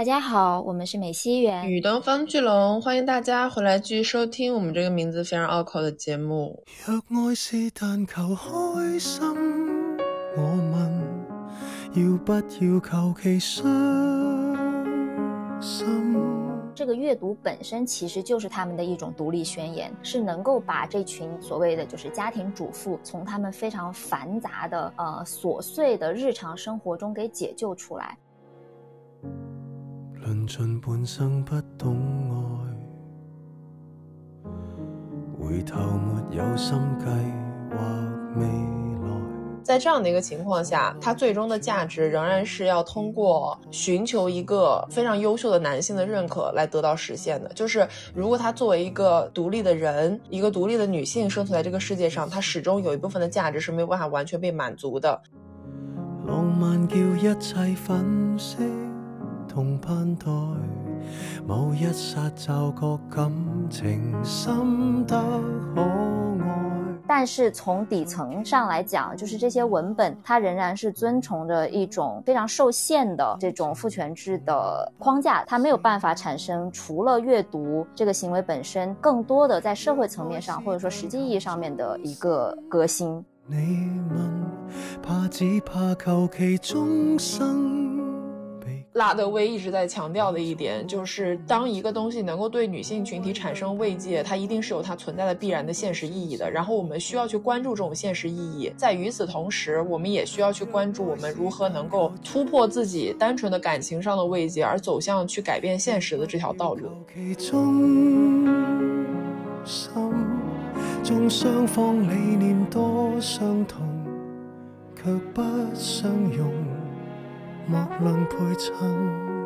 大家好，我们是美西园与东方巨龙，欢迎大家回来继续收听我们这个名字非常拗口的节目。若爱是但求开心，我问要不要求其伤心？这个阅读本身其实就是他们的一种独立宣言，是能够把这群所谓的就是家庭主妇从他们非常繁杂的呃琐碎的日常生活中给解救出来。论尽半生不懂爱，回头没有心计或未来。在这样的一个情况下，他最终的价值仍然是要通过寻求一个非常优秀的男性的认可来得到实现的。就是如果他作为一个独立的人，一个独立的女性生存在这个世界上，她始终有一部分的价值是没有办法完全被满足的。浪漫叫一切粉饰同盼待，某一刹就觉感情深得可爱。但是从底层上来讲，就是这些文本它仍然是遵从着一种非常受限的这种父权制的框架，它没有办法产生除了阅读这个行为本身，更多的在社会层面上或者说实际意义上面的一个革新。你问，怕只怕求其终生被拉德威一直在强调的一点，就是当一个东西能够对女性群体产生慰藉，它一定是有它存在的必然的现实意义的。然后我们需要去关注这种现实意义，在与此同时，我们也需要去关注我们如何能够突破自己单纯的感情上的慰藉，而走向去改变现实的这条道路。其忠心，纵雙方理念多相同，却不相容，莫论配衬。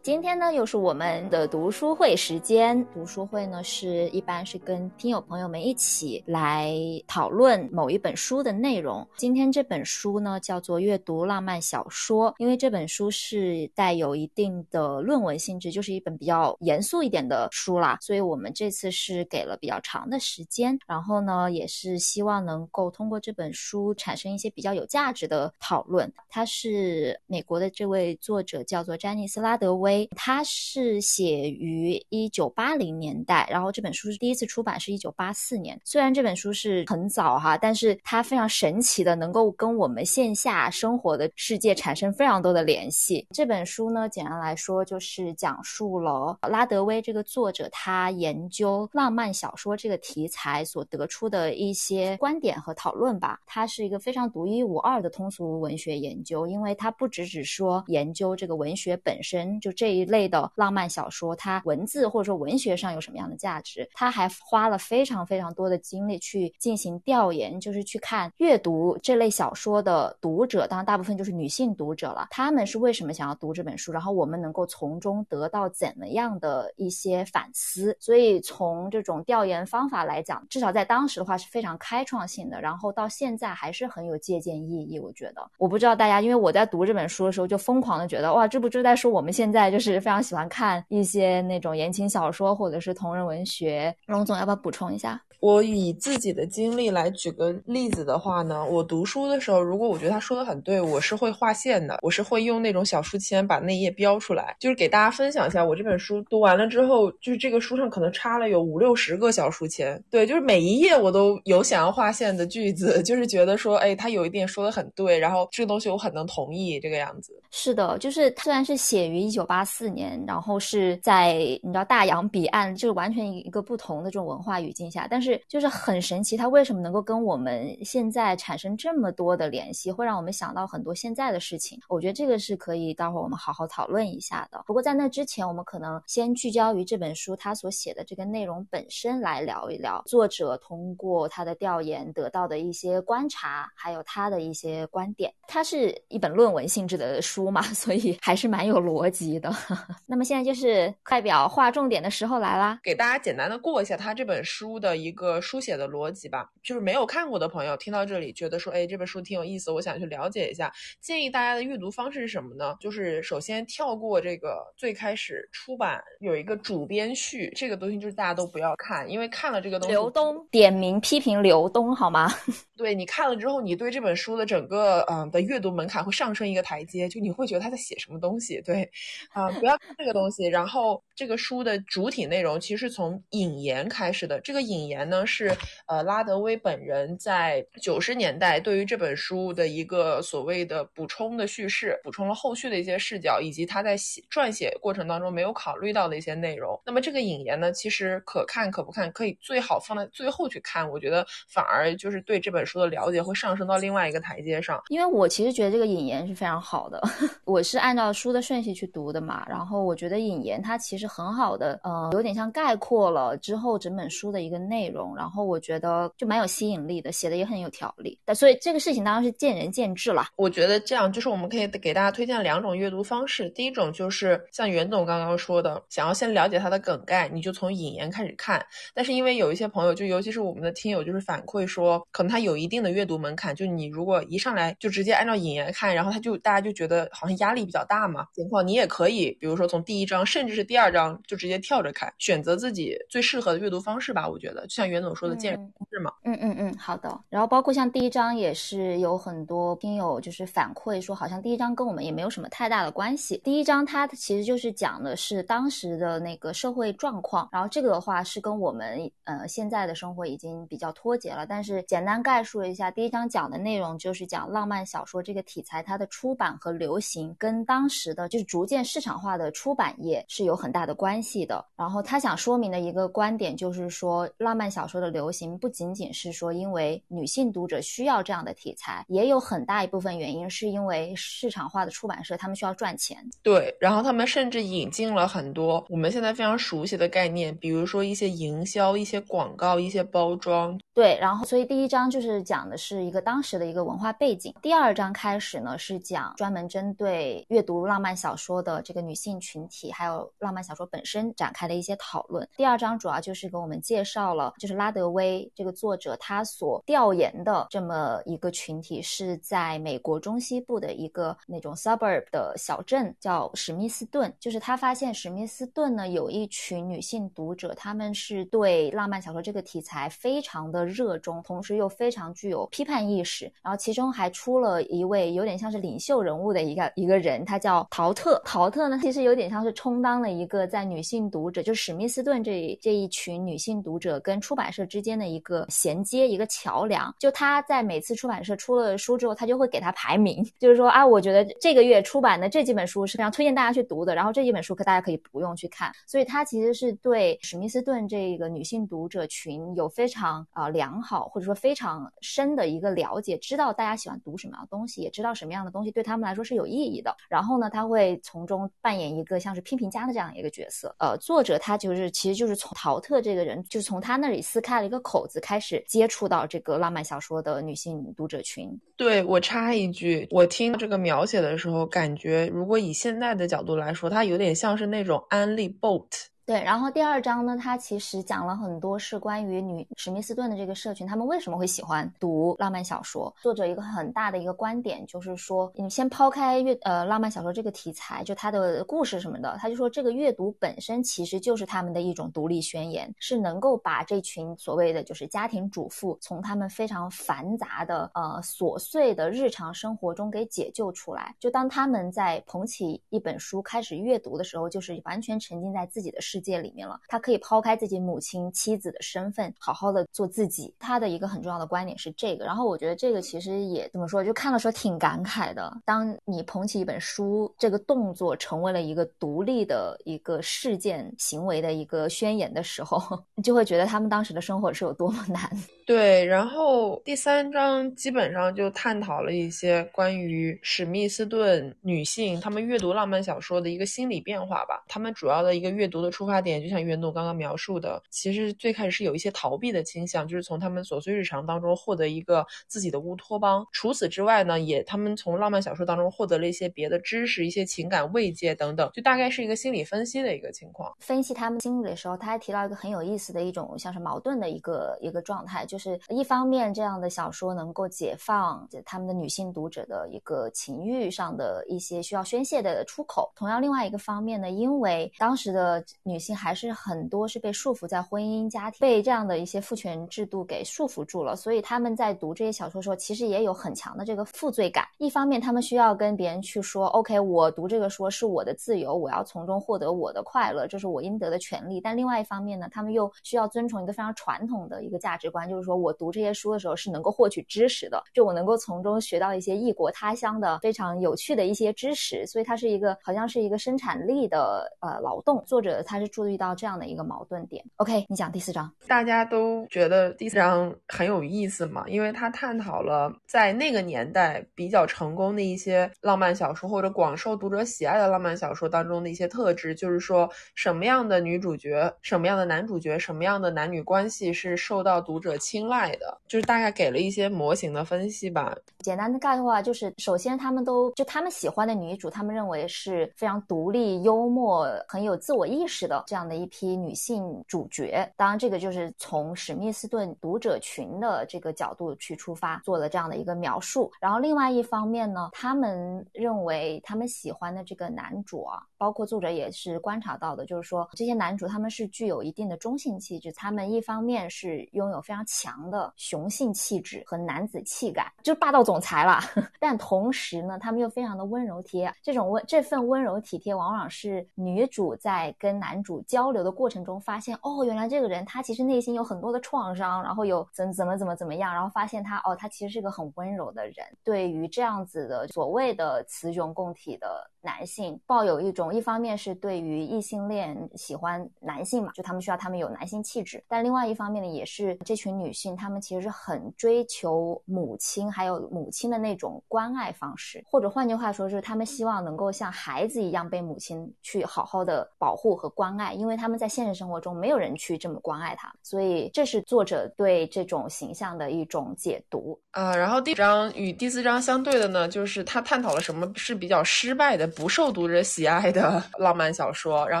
今天呢，又是我们的读书会时间。读书会呢，是一般是跟听友朋友们一起来讨论某一本书的内容。今天这本书呢，叫做《阅读浪漫小说》，因为这本书是带有一定的论文性质，就是一本比较严肃一点的书啦。所以我们这次是给了比较长的时间，然后呢，也是希望能够通过这本书产生一些比较有价值的讨论。它是美国的这位作者叫做詹妮斯拉德威。它是写于一九八零年代，然后这本书是第一次出版是一九八四年。虽然这本书是很早哈，但是它非常神奇的能够跟我们线下生活的世界产生非常多的联系。这本书呢，简单来说就是讲述了拉德威这个作者他研究浪漫小说这个题材所得出的一些观点和讨论吧。它是一个非常独一无二的通俗文学研究，因为它不只只说研究这个文学本身就。这一类的浪漫小说，它文字或者说文学上有什么样的价值？他还花了非常非常多的精力去进行调研，就是去看阅读这类小说的读者，当然大部分就是女性读者了。他们是为什么想要读这本书？然后我们能够从中得到怎么样的一些反思？所以从这种调研方法来讲，至少在当时的话是非常开创性的。然后到现在还是很有借鉴意义。我觉得，我不知道大家，因为我在读这本书的时候就疯狂的觉得，哇，这不就在说我们现在。就是非常喜欢看一些那种言情小说或者是同人文学。龙总要不要补充一下？我以自己的经历来举个例子的话呢，我读书的时候，如果我觉得他说的很对，我是会划线的，我是会用那种小书签把那页标出来，就是给大家分享一下。我这本书读完了之后，就是这个书上可能插了有五六十个小书签，对，就是每一页我都有想要划线的句子，就是觉得说，哎，他有一点说的很对，然后这个东西我很能同意这个样子。是的，就是虽然是写于一九八四年，然后是在你知道大洋彼岸，就是完全一个不同的这种文化语境下，但是就是很神奇，它为什么能够跟我们现在产生这么多的联系，会让我们想到很多现在的事情。我觉得这个是可以待会儿我们好好讨论一下的。不过在那之前，我们可能先聚焦于这本书它所写的这个内容本身来聊一聊，作者通过他的调研得到的一些观察，还有他的一些观点。它是一本论文性质的书。嘛，所以还是蛮有逻辑的。那么现在就是代表划重点的时候来啦，给大家简单的过一下他这本书的一个书写的逻辑吧。就是没有看过的朋友听到这里，觉得说，哎，这本书挺有意思，我想去了解一下。建议大家的阅读方式是什么呢？就是首先跳过这个最开始出版有一个主编序，这个东西就是大家都不要看，因为看了这个东西，刘东点名批评刘东好吗？对你看了之后，你对这本书的整个嗯的阅读门槛会上升一个台阶，就你会觉得他在写什么东西。对，啊，不要看这个东西。然后这个书的主体内容其实是从引言开始的。这个引言呢是呃拉德威本人在九十年代对于这本书的一个所谓的补充的叙事，补充了后续的一些视角，以及他在写撰写过程当中没有考虑到的一些内容。那么这个引言呢，其实可看可不看，可以最好放在最后去看。我觉得反而就是对这本书的了解会上升到另外一个台阶上。因为我其实觉得这个引言是非常好的，我是按照书的顺序去读的嘛。然后我觉得引言它其实很好的，呃，有点像概括了之后整本书的一个内容。然后我觉得就蛮有吸引力的，写的也很有条理。但所以这个事情当然是见仁见智了。我觉得这样就是我们可以给大家推荐两种阅读方式。第一种就是像袁总刚刚说的，想要先了解它的梗概，你就从引言开始看。但是因为有一些朋友，就尤其是我们的听友，就是反馈说，可能他有一定的阅读门槛，就你如果一上来就直接按照引言看，然后他就大家就觉得好像压力比较大嘛。情况你也可以，比如说从第一章甚至是第二章就直接跳着看，选择自己最适合的阅读方式吧。我觉得就像袁总说的，见仁见智嘛。嗯嗯嗯，好的。然后包括像第一章也是有很多听友就是反馈说，好像第一章跟我们也没有什么太大的关系。第一章它其实就是讲的是当时的那个社会状况，然后这个的话是跟我们呃现在的生活已经比较脱节了。但是简单概述一下，第一章讲的内容就是讲浪漫小说这个题材它的出版和流行跟当时的就是逐渐市场化的出版业是有很大的关系的。然后他想说明的一个观点就是说，浪漫小说的流行不仅仅是说因为女性读者需要这样的题材，也有很大一部分原因是因为市场化的出版社他们需要赚钱。对，然后他们甚至引进了很多我们现在非常熟悉的概念，比如说一些营销、一些广告、一些包装。对，然后所以第一章就是讲的是一个当时的一个文化背景。第二章开始呢是讲专门针对阅读浪漫小说的这个女性群体，还有浪漫小小说本身展开的一些讨论。第二章主要就是给我们介绍了，就是拉德威这个作者他所调研的这么一个群体是在美国中西部的一个那种 suburb 的小镇，叫史密斯顿。就是他发现史密斯顿呢有一群女性读者，他们是对浪漫小说这个题材非常的热衷，同时又非常具有批判意识。然后其中还出了一位有点像是领袖人物的一个一个人，他叫陶特。陶特呢其实有点像是充当了一个在女性读者，就史密斯顿这这一群女性读者跟出版社之间的一个衔接，一个桥梁。就他在每次出版社出了书之后，他就会给他排名，就是说啊，我觉得这个月出版的这几本书是非常推荐大家去读的，然后这几本书可大家可以不用去看。所以他其实是对史密斯顿这个女性读者群有非常啊、良好或者说非常深的一个了解，知道大家喜欢读什么样的东西，也知道什么样的东西对他们来说是有意义的。然后呢，他会从中扮演一个像是批评家的这样一个角色。呃，作者他就是其实就是从陶特这个人，就从他那里撕开了一个口子，开始接触到这个浪漫小说的女性读者群。对我插一句，我听这个描写的时候，感觉如果以现在的角度来说，它有点像是那种安利 boat。对，然后第二章呢，它其实讲了很多是关于女史密斯顿的这个社群，他们为什么会喜欢读浪漫小说。作者一个很大的一个观点就是说，你先抛开阅呃浪漫小说这个题材，就它的故事什么的，他就说这个阅读本身其实就是他们的一种独立宣言，是能够把这群所谓的就是家庭主妇从他们非常繁杂的呃琐碎的日常生活中给解救出来。就当他们在捧起一本书开始阅读的时候，就是完全沉浸在自己的世界里面了。他可以抛开自己母亲、妻子的身份，好好的做自己。他的一个很重要的观点是这个。然后我觉得这个其实也怎么说，就看了说挺感慨的。当你捧起一本书，这个动作成为了一个独立的一个事件行为的一个宣言的时候，你就会觉得他们当时的生活是有多么难。对，然后第三章基本上就探讨了一些关于史密斯顿女性她们阅读浪漫小说的一个心理变化吧。她们主要的一个阅读的出出发点，就像袁总刚刚描述的，其实最开始是有一些逃避的倾向，就是从他们琐碎日常当中获得一个自己的乌托邦。除此之外呢，也他们从浪漫小说当中获得了一些别的知识、一些情感慰藉等等，就大概是一个心理分析的一个情况。分析他们心理的时候，他还提到一个很有意思的一种像是矛盾的一个一个状态，就是一方面这样的小说能够解放他们的女性读者的一个情欲上的一些需要宣泄的出口，同样另外一个方面呢，因为当时的女女性还是很多是被束缚在婚姻家庭，被这样的一些父权制度给束缚住了，所以他们在读这些小说的时候，其实也有很强的这个负罪感。一方面，他们需要跟别人去说，OK，我读这个说是我的自由，我要从中获得我的快乐，这是我应得的权利。但另外一方面呢，他们又需要遵从一个非常传统的一个价值观，就是说我读这些书的时候是能够获取知识的，就我能够从中学到一些异国他乡的非常有趣的一些知识，所以它是一个好像是一个生产力的呃劳动。作者他是注意到这样的一个矛盾点。OK，你讲第四章，大家都觉得第四章很有意思嘛，因为他探讨了在那个年代比较成功的一些浪漫小说或者广受读者喜爱的浪漫小说当中的一些特质，就是说什么样的女主角、什么样的男主角、什么样的男女关系是受到读者青睐的，就是大概给了一些模型的分析吧。简单的概括就是，首先他们都就他们喜欢的女主，他们认为是非常独立、幽默、很有自我意识的这样的一批女性主角。当然，这个就是从史密斯顿读者群的这个角度去出发做了这样的一个描述。然后，另外一方面呢，他们认为他们喜欢的这个男主啊，包括作者也是观察到的，就是说这些男主他们是具有一定的中性气质，他们一方面是拥有非常强的雄性气质和男子气概，就霸道总裁了。但同时呢，他们又非常的温柔贴。这种温这份温柔体贴，往往是女主在跟男主交流的过程中发现，哦，原来这个人他其实内心有很多的创伤，然后有怎怎么怎么怎么样，然后发现他哦，他其实是个很温柔的人。对于这样子的所谓的雌雄共体的。男性抱有一种，一方面是对于异性恋喜欢男性嘛，就他们需要他们有男性气质，但另外一方面呢，也是这群女性，她们其实是很追求母亲，还有母亲的那种关爱方式，或者换句话说，就是她们希望能够像孩子一样被母亲去好好的保护和关爱，因为他们在现实生活中没有人去这么关爱他，所以这是作者对这种形象的一种解读啊。然后第章与第四章相对的呢，就是他探讨了什么是比较失败的。不受读者喜爱的 浪漫小说，然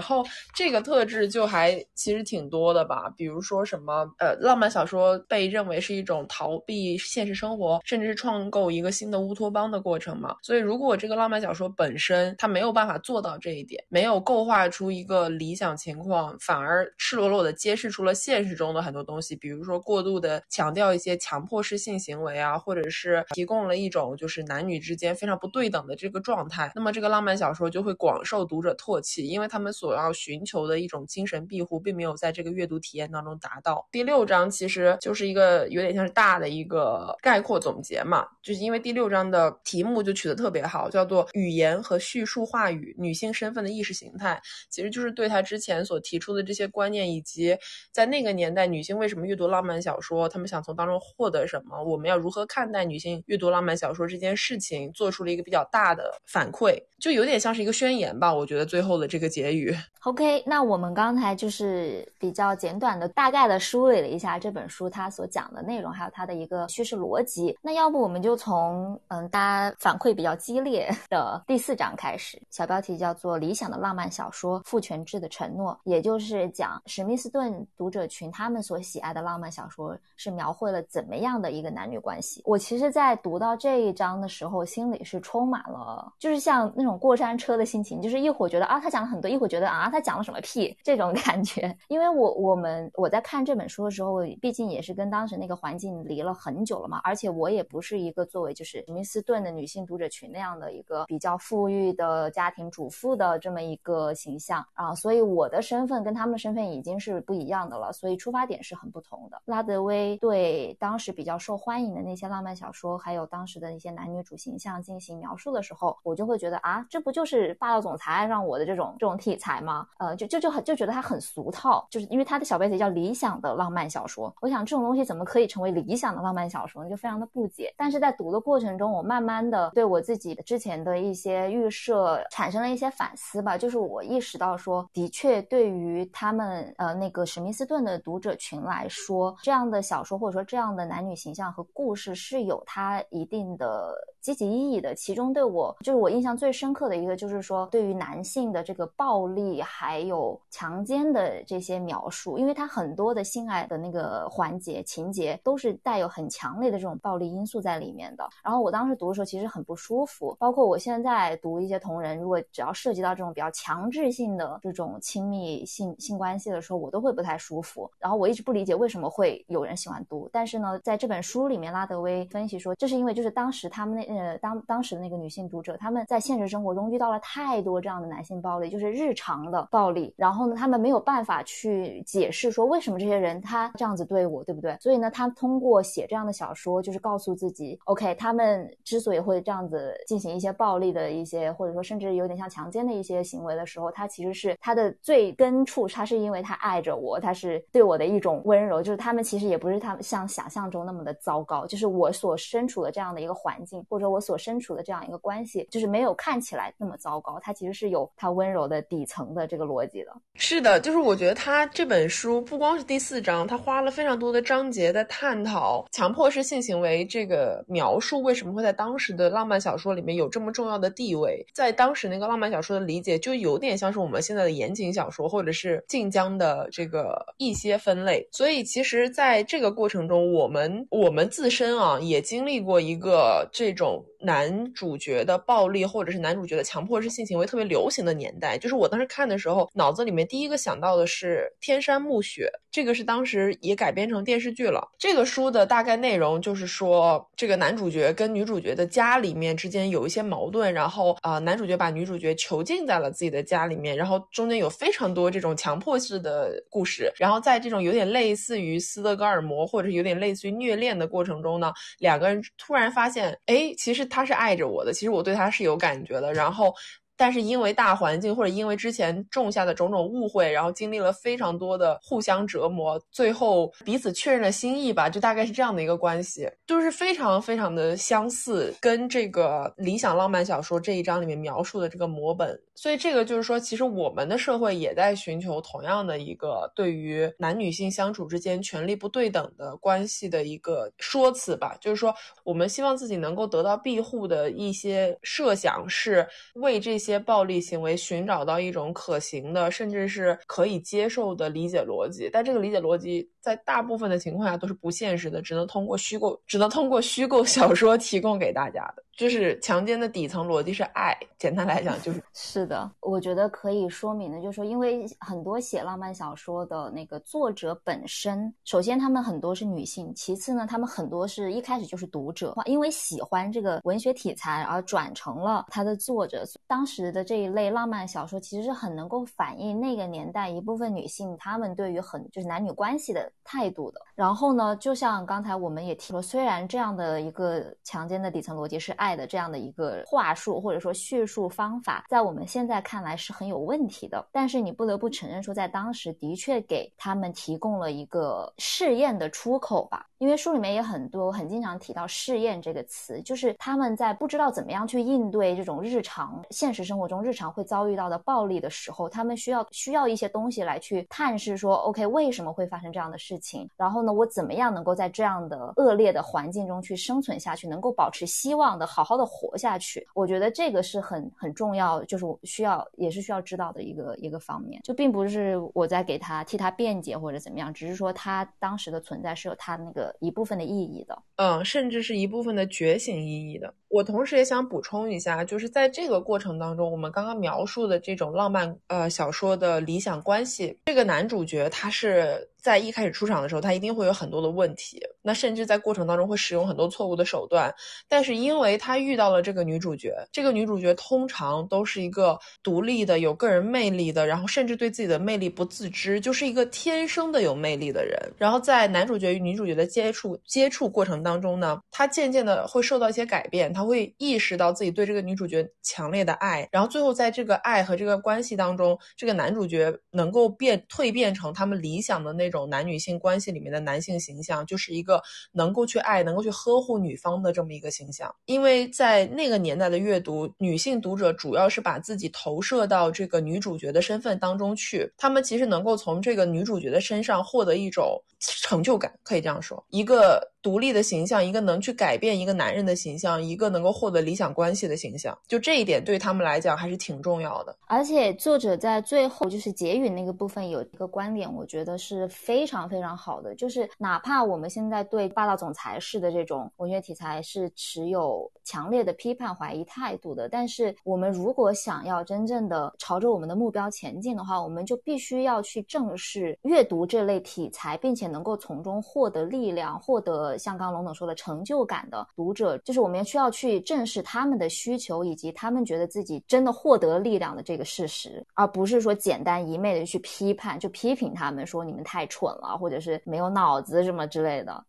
后这个特质就还其实挺多的吧。比如说什么，呃，浪漫小说被认为是一种逃避现实生活，甚至是创构一个新的乌托邦的过程嘛。所以，如果这个浪漫小说本身它没有办法做到这一点，没有构画出一个理想情况，反而赤裸裸的揭示出了现实中的很多东西，比如说过度的强调一些强迫式性行为啊，或者是提供了一种就是男女之间非常不对等的这个状态，那么这个浪。漫小说就会广受读者唾弃，因为他们所要寻求的一种精神庇护，并没有在这个阅读体验当中达到。第六章其实就是一个有点像是大的一个概括总结嘛，就是因为第六章的题目就取得特别好，叫做“语言和叙述话语：女性身份的意识形态”，其实就是对他之前所提出的这些观念，以及在那个年代女性为什么阅读浪漫小说，她们想从当中获得什么，我们要如何看待女性阅读浪漫小说这件事情，做出了一个比较大的反馈。就有点像是一个宣言吧，我觉得最后的这个结语。OK，那我们刚才就是比较简短的、大概的梳理了一下这本书它所讲的内容，还有它的一个叙事逻辑。那要不我们就从嗯大家反馈比较激烈的第四章开始，小标题叫做《理想的浪漫小说：父权制的承诺》，也就是讲史密斯顿读者群他们所喜爱的浪漫小说是描绘了怎么样的一个男女关系。我其实，在读到这一章的时候，心里是充满了，就是像那种。过山车的心情，就是一会儿觉得啊，他讲了很多，一会儿觉得啊，他讲了什么屁这种感觉。因为我我们我在看这本书的时候，毕竟也是跟当时那个环境离了很久了嘛，而且我也不是一个作为就是史密斯顿的女性读者群那样的一个比较富裕的家庭主妇的这么一个形象啊，所以我的身份跟他们的身份已经是不一样的了，所以出发点是很不同的。拉德威对当时比较受欢迎的那些浪漫小说，还有当时的一些男女主形象进行描述的时候，我就会觉得啊。这不就是霸道总裁爱上我的这种这种题材吗？呃，就就就很就觉得它很俗套，就是因为他的小标题叫理想的浪漫小说。我想这种东西怎么可以成为理想的浪漫小说呢？就非常的不解。但是在读的过程中，我慢慢的对我自己之前的一些预设产生了一些反思吧。就是我意识到说，的确对于他们呃那个史密斯顿的读者群来说，这样的小说或者说这样的男女形象和故事是有它一定的。积极意义的，其中对我就是我印象最深刻的一个，就是说对于男性的这个暴力还有强奸的这些描述，因为它很多的性爱的那个环节情节都是带有很强烈的这种暴力因素在里面的。然后我当时读的时候其实很不舒服，包括我现在读一些同人，如果只要涉及到这种比较强制性的这种亲密性性关系的时候，我都会不太舒服。然后我一直不理解为什么会有人喜欢读，但是呢，在这本书里面，拉德威分析说，这是因为就是当时他们那。呃，当当时的那个女性读者，他们在现实生活中遇到了太多这样的男性暴力，就是日常的暴力。然后呢，他们没有办法去解释说为什么这些人他这样子对我，对不对？所以呢，他通过写这样的小说，就是告诉自己，OK，他们之所以会这样子进行一些暴力的一些，或者说甚至有点像强奸的一些行为的时候，他其实是他的最根处，他是因为他爱着我，他是对我的一种温柔。就是他们其实也不是他们像想象中那么的糟糕，就是我所身处的这样的一个环境，或者。我所身处的这样一个关系，就是没有看起来那么糟糕，它其实是有它温柔的底层的这个逻辑的。是的，就是我觉得他这本书不光是第四章，他花了非常多的章节在探讨强迫式性行为这个描述为什么会在当时的浪漫小说里面有这么重要的地位。在当时那个浪漫小说的理解，就有点像是我们现在的言情小说，或者是晋江的这个一些分类。所以其实在这个过程中，我们我们自身啊也经历过一个这种。男主角的暴力，或者是男主角的强迫式性行为特别流行的年代，就是我当时看的时候，脑子里面第一个想到的是《天山暮雪》，这个是当时也改编成电视剧了。这个书的大概内容就是说，这个男主角跟女主角的家里面之间有一些矛盾，然后啊，男主角把女主角囚禁在了自己的家里面，然后中间有非常多这种强迫式的故事，然后在这种有点类似于斯德哥尔摩，或者有点类似于虐恋的过程中呢，两个人突然发现，哎，其实。他是爱着我的，其实我对他是有感觉的，然后。但是因为大环境，或者因为之前种下的种种误会，然后经历了非常多的互相折磨，最后彼此确认了心意吧，就大概是这样的一个关系，就是非常非常的相似，跟这个理想浪漫小说这一章里面描述的这个模本。所以这个就是说，其实我们的社会也在寻求同样的一个对于男女性相处之间权力不对等的关系的一个说辞吧，就是说我们希望自己能够得到庇护的一些设想是为这。一些暴力行为寻找到一种可行的，甚至是可以接受的理解逻辑，但这个理解逻辑在大部分的情况下都是不现实的，只能通过虚构，只能通过虚构小说提供给大家的。就是强奸的底层逻辑是爱，简单来讲就是 是的。我觉得可以说明的，就是说，因为很多写浪漫小说的那个作者本身，首先他们很多是女性，其次呢，他们很多是一开始就是读者，因为喜欢这个文学题材而转成了他的作者。当时的这一类浪漫小说其实是很能够反映那个年代一部分女性她们对于很就是男女关系的态度的。然后呢，就像刚才我们也提了，虽然这样的一个强奸的底层逻辑是爱的这样的一个话术或者说叙述方法，在我们现在看来是很有问题的。但是你不得不承认说，在当时的确给他们提供了一个试验的出口吧。因为书里面也很多很经常提到试验这个词，就是他们在不知道怎么样去应对这种日常现实生活中日常会遭遇到的暴力的时候，他们需要需要一些东西来去探视说，OK，为什么会发生这样的事情？然后呢，我怎么样能够在这样的恶劣的环境中去生存下去，能够保持希望的好好的活下去？我觉得这个是很很重要，就是我需要也是需要知道的一个一个方面，就并不是我在给他替他辩解或者怎么样，只是说他当时的存在是有他那个。一部分的意义的，嗯，甚至是一部分的觉醒意义的。我同时也想补充一下，就是在这个过程当中，我们刚刚描述的这种浪漫呃小说的理想关系，这个男主角他是。在一开始出场的时候，他一定会有很多的问题，那甚至在过程当中会使用很多错误的手段。但是因为他遇到了这个女主角，这个女主角通常都是一个独立的、有个人魅力的，然后甚至对自己的魅力不自知，就是一个天生的有魅力的人。然后在男主角与女主角的接触接触过程当中呢，他渐渐的会受到一些改变，他会意识到自己对这个女主角强烈的爱，然后最后在这个爱和这个关系当中，这个男主角能够变蜕变成他们理想的那。种男女性关系里面的男性形象，就是一个能够去爱、能够去呵护女方的这么一个形象。因为在那个年代的阅读，女性读者主要是把自己投射到这个女主角的身份当中去，他们其实能够从这个女主角的身上获得一种成就感，可以这样说，一个。独立的形象，一个能去改变一个男人的形象，一个能够获得理想关系的形象，就这一点对他们来讲还是挺重要的。而且作者在最后就是结语那个部分有一个观点，我觉得是非常非常好的，就是哪怕我们现在对霸道总裁式的这种文学题材是持有强烈的批判怀疑态度的，但是我们如果想要真正的朝着我们的目标前进的话，我们就必须要去正视阅读这类题材，并且能够从中获得力量，获得。像刚龙总说的成就感的读者，就是我们需要去正视他们的需求，以及他们觉得自己真的获得力量的这个事实，而不是说简单一昧的去批判，就批评他们说你们太蠢了，或者是没有脑子什么之类的。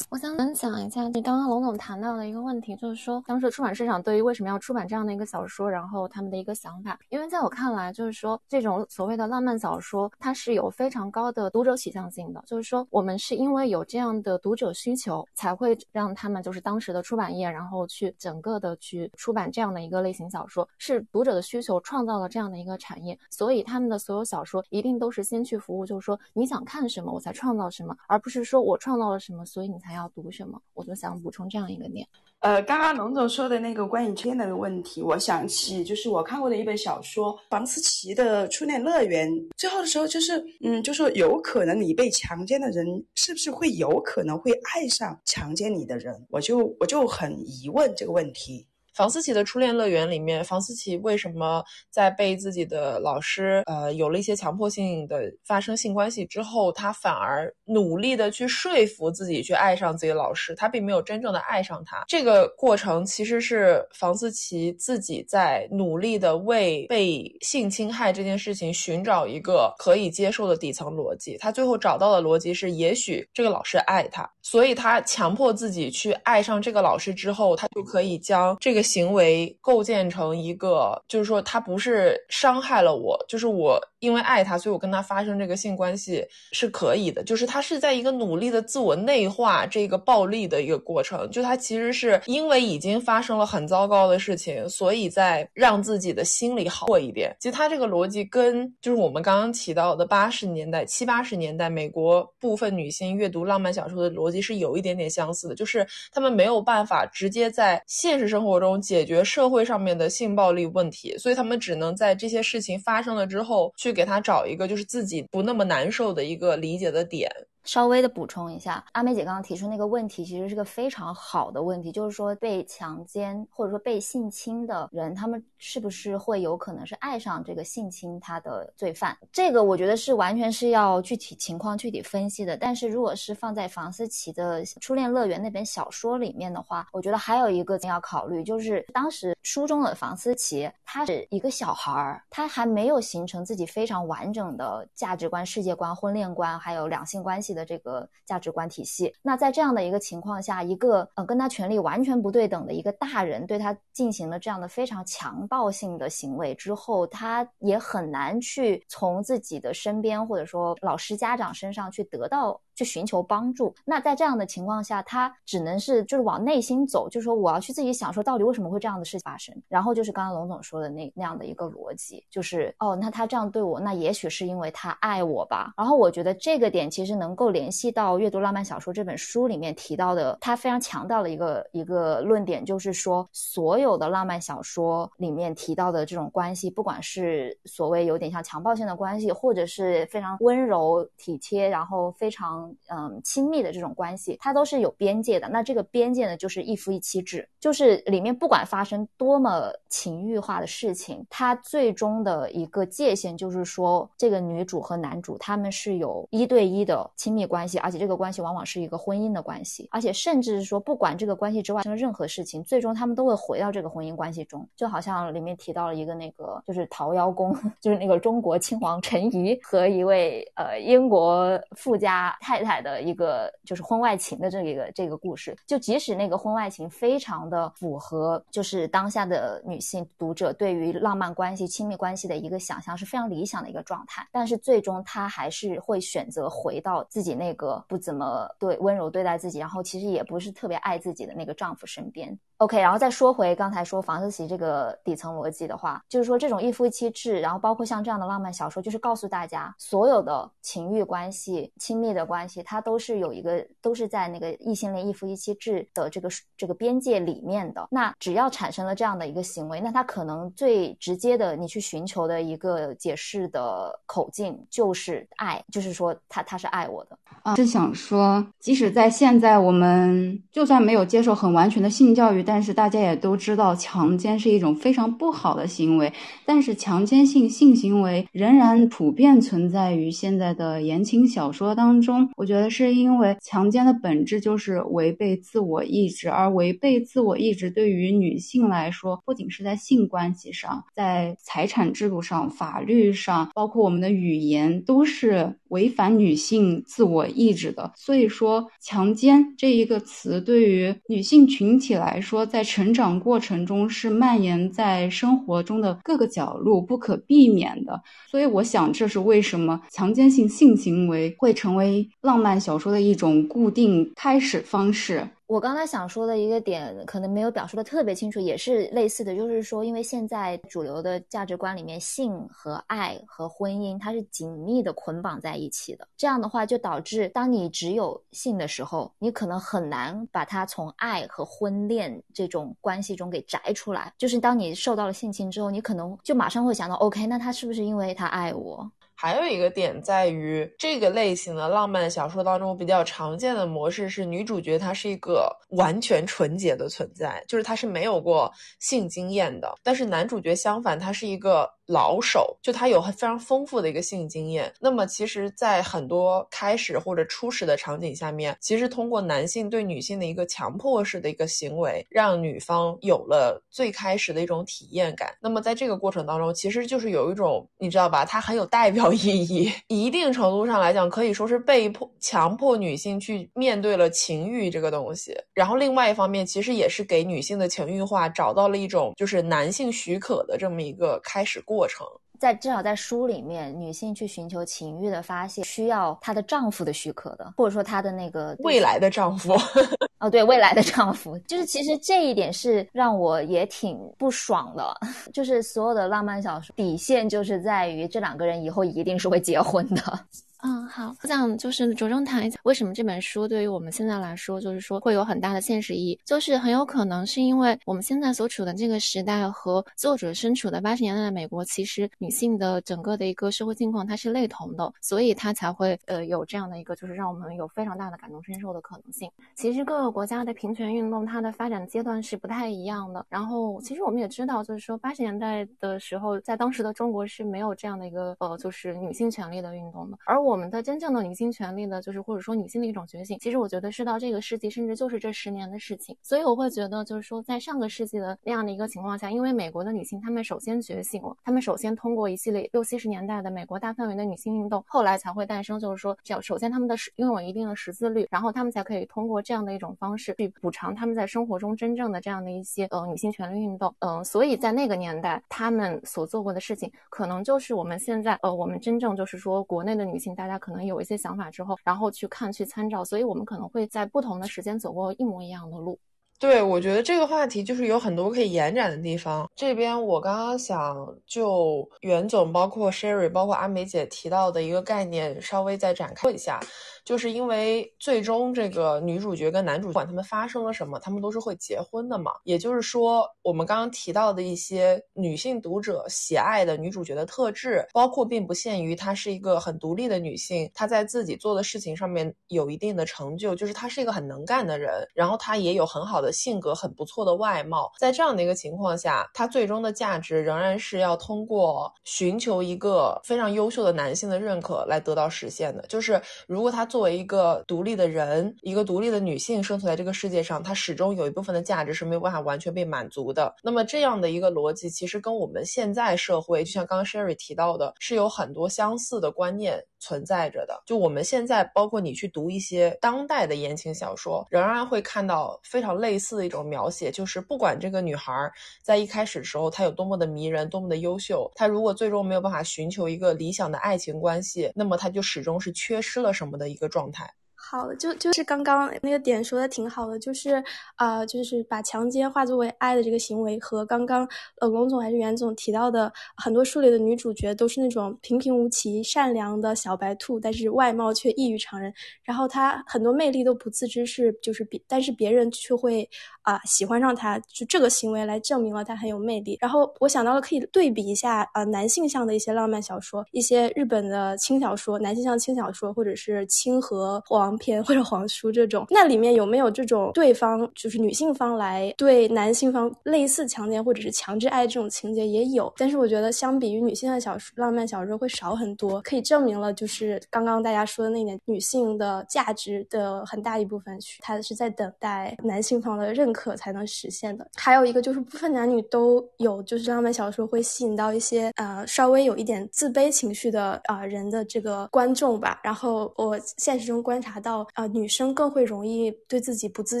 我想分享一下，你刚刚龙总谈到的一个问题，就是说当时出版市场对于为什么要出版这样的一个小说，然后他们的一个想法。因为在我看来，就是说这种所谓的浪漫小说，它是有非常高的读者取向性的。就是说，我们是因为有这样的读者需求，才会让他们就是当时的出版业，然后去整个的去出版这样的一个类型小说，是读者的需求创造了这样的一个产业，所以他们的所有小说一定都是先去服务，就是说你想看什么，我才创造什么，而不是说我创造了什么，所所以你才。要读什么？我就想补充这样一个点。呃，刚刚龙总说的那个关于初恋的问题，我想起就是我看过的一本小说，房思琪的《初恋乐园》。最后的时候就是，嗯，就说有可能你被强奸的人是不是会有可能会爱上强奸你的人？我就我就很疑问这个问题。房思琪的初恋乐园里面，房思琪为什么在被自己的老师呃有了一些强迫性的发生性关系之后，他反而努力的去说服自己去爱上自己老师，他并没有真正的爱上他。这个过程其实是房思琪自己在努力的为被性侵害这件事情寻找一个可以接受的底层逻辑。他最后找到的逻辑是，也许这个老师爱他，所以他强迫自己去爱上这个老师之后，他就可以将这个。行为构建成一个，就是说他不是伤害了我，就是我因为爱他，所以我跟他发生这个性关系是可以的。就是他是在一个努力的自我内化这个暴力的一个过程。就他其实是因为已经发生了很糟糕的事情，所以在让自己的心里好过一点。其实他这个逻辑跟就是我们刚刚提到的八十年代、七八十年代美国部分女性阅读浪漫小说的逻辑是有一点点相似的，就是他们没有办法直接在现实生活中。解决社会上面的性暴力问题，所以他们只能在这些事情发生了之后，去去给他找一个就是自己不那么难受的一个理解的点。稍微的补充一下，阿梅姐刚刚提出那个问题，其实是个非常好的问题，就是说被强奸或者说被性侵的人，他们是不是会有可能是爱上这个性侵他的罪犯？这个我觉得是完全是要具体情况具体分析的。但是如果是放在房思琪的《初恋乐园》那本小说里面的话，我觉得还有一个要考虑，就是当时书中的房思琪，她是一个小孩儿，她还没有形成自己非常完整的价值观、世界观、婚恋观，还有两性关系。的这个价值观体系，那在这样的一个情况下，一个呃跟他权力完全不对等的一个大人对他进行了这样的非常强暴性的行为之后，他也很难去从自己的身边或者说老师家长身上去得到。去寻求帮助，那在这样的情况下，他只能是就是往内心走，就是说我要去自己想说，到底为什么会这样的事情发生？然后就是刚刚龙总说的那那样的一个逻辑，就是哦，那他这样对我，那也许是因为他爱我吧。然后我觉得这个点其实能够联系到阅读浪漫小说这本书里面提到的，他非常强调的一个一个论点，就是说所有的浪漫小说里面提到的这种关系，不管是所谓有点像强暴性的关系，或者是非常温柔体贴，然后非常。嗯，亲密的这种关系，它都是有边界的。那这个边界呢，就是一夫一妻制，就是里面不管发生多么情欲化的事情，它最终的一个界限就是说，这个女主和男主他们是有一对一的亲密关系，而且这个关系往往是一个婚姻的关系，而且甚至是说，不管这个关系之外发生任何事情，最终他们都会回到这个婚姻关系中。就好像里面提到了一个那个，就是桃夭宫，就是那个中国亲王陈仪和一位呃英国富家太。太太的一个就是婚外情的这个这个故事。就即使那个婚外情非常的符合，就是当下的女性读者对于浪漫关系、亲密关系的一个想象是非常理想的一个状态，但是最终她还是会选择回到自己那个不怎么对温柔对待自己，然后其实也不是特别爱自己的那个丈夫身边。OK，然后再说回刚才说房思琪这个底层逻辑的话，就是说这种一夫一妻制，然后包括像这样的浪漫小说，就是告诉大家，所有的情欲关系、亲密的关系，它都是有一个，都是在那个异性恋一夫一妻制的这个这个边界里面的。那只要产生了这样的一个行为，那他可能最直接的，你去寻求的一个解释的口径就是爱，就是说他他是爱我的。啊，是想说，即使在现在，我们就算没有接受很完全的性教育，但是大家也都知道，强奸是一种非常不好的行为。但是，强奸性性行为仍然普遍存在于现在的言情小说当中。我觉得是因为强奸的本质就是违背自我意志，而违背自我意志对于女性来说，不仅是在性关系上，在财产制度上、法律上，包括我们的语言，都是违反女性自我。意志的，所以说“强奸”这一个词对于女性群体来说，在成长过程中是蔓延在生活中的各个角落，不可避免的。所以，我想这是为什么强奸性性行为会成为浪漫小说的一种固定开始方式。我刚才想说的一个点，可能没有表述的特别清楚，也是类似的，就是说，因为现在主流的价值观里面，性和爱和婚姻它是紧密的捆绑在一起的。这样的话，就导致当你只有性的时候，你可能很难把它从爱和婚恋这种关系中给摘出来。就是当你受到了性侵之后，你可能就马上会想到，OK，那他是不是因为他爱我？还有一个点在于，这个类型的浪漫小说当中比较常见的模式是，女主角她是一个完全纯洁的存在，就是她是没有过性经验的。但是男主角相反，他是一个。老手就他有非常丰富的一个性经验，那么其实，在很多开始或者初始的场景下面，其实通过男性对女性的一个强迫式的一个行为，让女方有了最开始的一种体验感。那么在这个过程当中，其实就是有一种你知道吧，它很有代表意义，一定程度上来讲，可以说是被迫强迫女性去面对了情欲这个东西。然后另外一方面，其实也是给女性的情欲化找到了一种就是男性许可的这么一个开始过。过程在至少在书里面，女性去寻求情欲的发泄，需要她的丈夫的许可的，或者说她的那个未来的丈夫。哦，对，未来的丈夫，就是其实这一点是让我也挺不爽的。就是所有的浪漫小说底线就是在于这两个人以后一定是会结婚的。嗯，好，我想就是着重谈一下，为什么这本书对于我们现在来说，就是说会有很大的现实意义，就是很有可能是因为我们现在所处的这个时代和作者身处的八十年代的美国，其实女性的整个的一个社会境况它是类同的，所以它才会呃有这样的一个就是让我们有非常大的感同身受的可能性。其实各个国家的平权运动它的发展阶段是不太一样的，然后其实我们也知道，就是说八十年代的时候，在当时的中国是没有这样的一个呃就是女性权利的运动的，而我。我们的真正的女性权利呢，就是或者说女性的一种觉醒，其实我觉得是到这个世纪，甚至就是这十年的事情。所以我会觉得，就是说在上个世纪的那样的一个情况下，因为美国的女性她们首先觉醒了，她们首先通过一系列六七十年代的美国大范围的女性运动，后来才会诞生，就是说，只要首先她们的拥有一定的识字率，然后她们才可以通过这样的一种方式去补偿她们在生活中真正的这样的一些呃女性权利运动。嗯，所以在那个年代，她们所做过的事情，可能就是我们现在呃我们真正就是说国内的女性。大家可能有一些想法之后，然后去看、去参照，所以我们可能会在不同的时间走过一模一样的路。对，我觉得这个话题就是有很多可以延展的地方。这边我刚刚想就袁总、包括 Sherry、包括阿梅姐提到的一个概念，稍微再展开一下。就是因为最终这个女主角跟男主不管他们发生了什么，他们都是会结婚的嘛。也就是说，我们刚刚提到的一些女性读者喜爱的女主角的特质，包括并不限于她是一个很独立的女性，她在自己做的事情上面有一定的成就，就是她是一个很能干的人，然后她也有很好的性格，很不错的外貌。在这样的一个情况下，她最终的价值仍然是要通过寻求一个非常优秀的男性的认可来得到实现的。就是如果她作为一个独立的人，一个独立的女性生存在这个世界上，她始终有一部分的价值是没有办法完全被满足的。那么这样的一个逻辑，其实跟我们现在社会，就像刚刚 Sherry 提到的，是有很多相似的观念存在着的。就我们现在，包括你去读一些当代的言情小说，仍然会看到非常类似的一种描写，就是不管这个女孩在一开始的时候她有多么的迷人，多么的优秀，她如果最终没有办法寻求一个理想的爱情关系，那么她就始终是缺失了什么的一个状态。好的，就就是刚刚那个点说的挺好的，就是啊，就是把强奸化作为爱的这个行为，和刚刚呃龙总还是袁总提到的很多书里的女主角都是那种平平无奇、善良的小白兔，但是外貌却异于常人，然后她很多魅力都不自知是就是别，但是别人却会啊喜欢上她，就这个行为来证明了她很有魅力。然后我想到了可以对比一下啊男性向的一些浪漫小说，一些日本的轻小说，男性向轻小说，或者是清和黄。片或者黄书这种，那里面有没有这种对方就是女性方来对男性方类似强奸或者是强制爱这种情节也有，但是我觉得相比于女性的小说浪漫小说会少很多，可以证明了就是刚刚大家说的那点女性的价值的很大一部分，它是在等待男性方的认可才能实现的。还有一个就是部分男女都有，就是浪漫小说会吸引到一些呃稍微有一点自卑情绪的啊人的这个观众吧。然后我现实中观察到。啊，女生更会容易对自己不自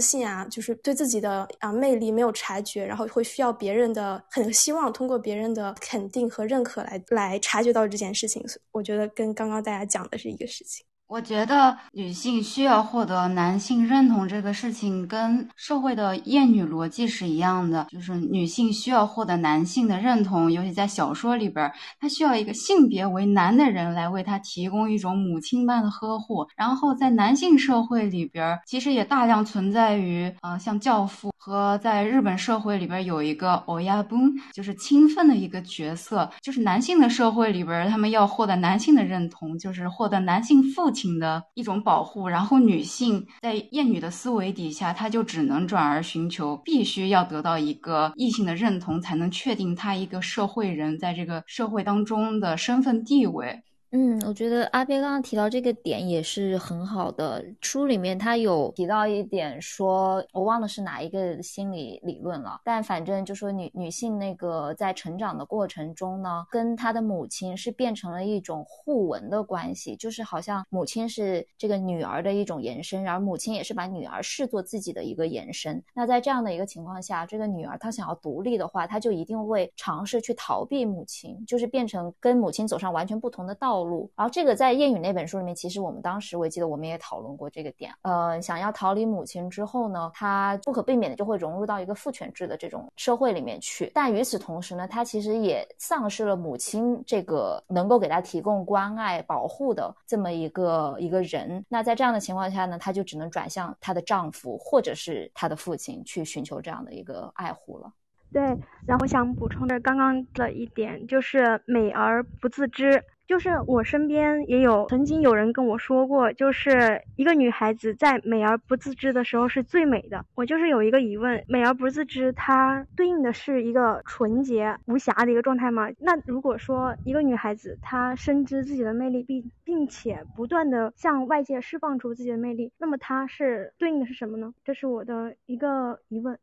信啊，就是对自己的啊魅力没有察觉，然后会需要别人的，很希望通过别人的肯定和认可来来察觉到这件事情。我觉得跟刚刚大家讲的是一个事情。我觉得女性需要获得男性认同这个事情，跟社会的厌女逻辑是一样的，就是女性需要获得男性的认同，尤其在小说里边，她需要一个性别为男的人来为她提供一种母亲般的呵护。然后在男性社会里边，其实也大量存在于，呃，像教父和在日本社会里边有一个欧亚崩，就是亲分的一个角色，就是男性的社会里边，他们要获得男性的认同，就是获得男性父亲。情的一种保护，然后女性在厌女的思维底下，她就只能转而寻求，必须要得到一个异性的认同，才能确定她一个社会人在这个社会当中的身份地位。嗯，我觉得阿边刚刚提到这个点也是很好的。书里面他有提到一点，说我忘了是哪一个心理理论了，但反正就说女女性那个在成长的过程中呢，跟她的母亲是变成了一种互文的关系，就是好像母亲是这个女儿的一种延伸，然后母亲也是把女儿视作自己的一个延伸。那在这样的一个情况下，这个女儿她想要独立的话，她就一定会尝试去逃避母亲，就是变成跟母亲走上完全不同的道。道路，然后这个在谚语那本书里面，其实我们当时我记得我们也讨论过这个点。呃，想要逃离母亲之后呢，他不可避免的就会融入到一个父权制的这种社会里面去。但与此同时呢，他其实也丧失了母亲这个能够给他提供关爱、保护的这么一个一个人。那在这样的情况下呢，他就只能转向她的丈夫或者是她的父亲去寻求这样的一个爱护了。对，然后想补充的刚刚的一点就是美而不自知。就是我身边也有曾经有人跟我说过，就是一个女孩子在美而不自知的时候是最美的。我就是有一个疑问，美而不自知，它对应的是一个纯洁无瑕的一个状态吗？那如果说一个女孩子她深知自己的魅力，并并且不断的向外界释放出自己的魅力，那么她是对应的是什么呢？这是我的一个疑问。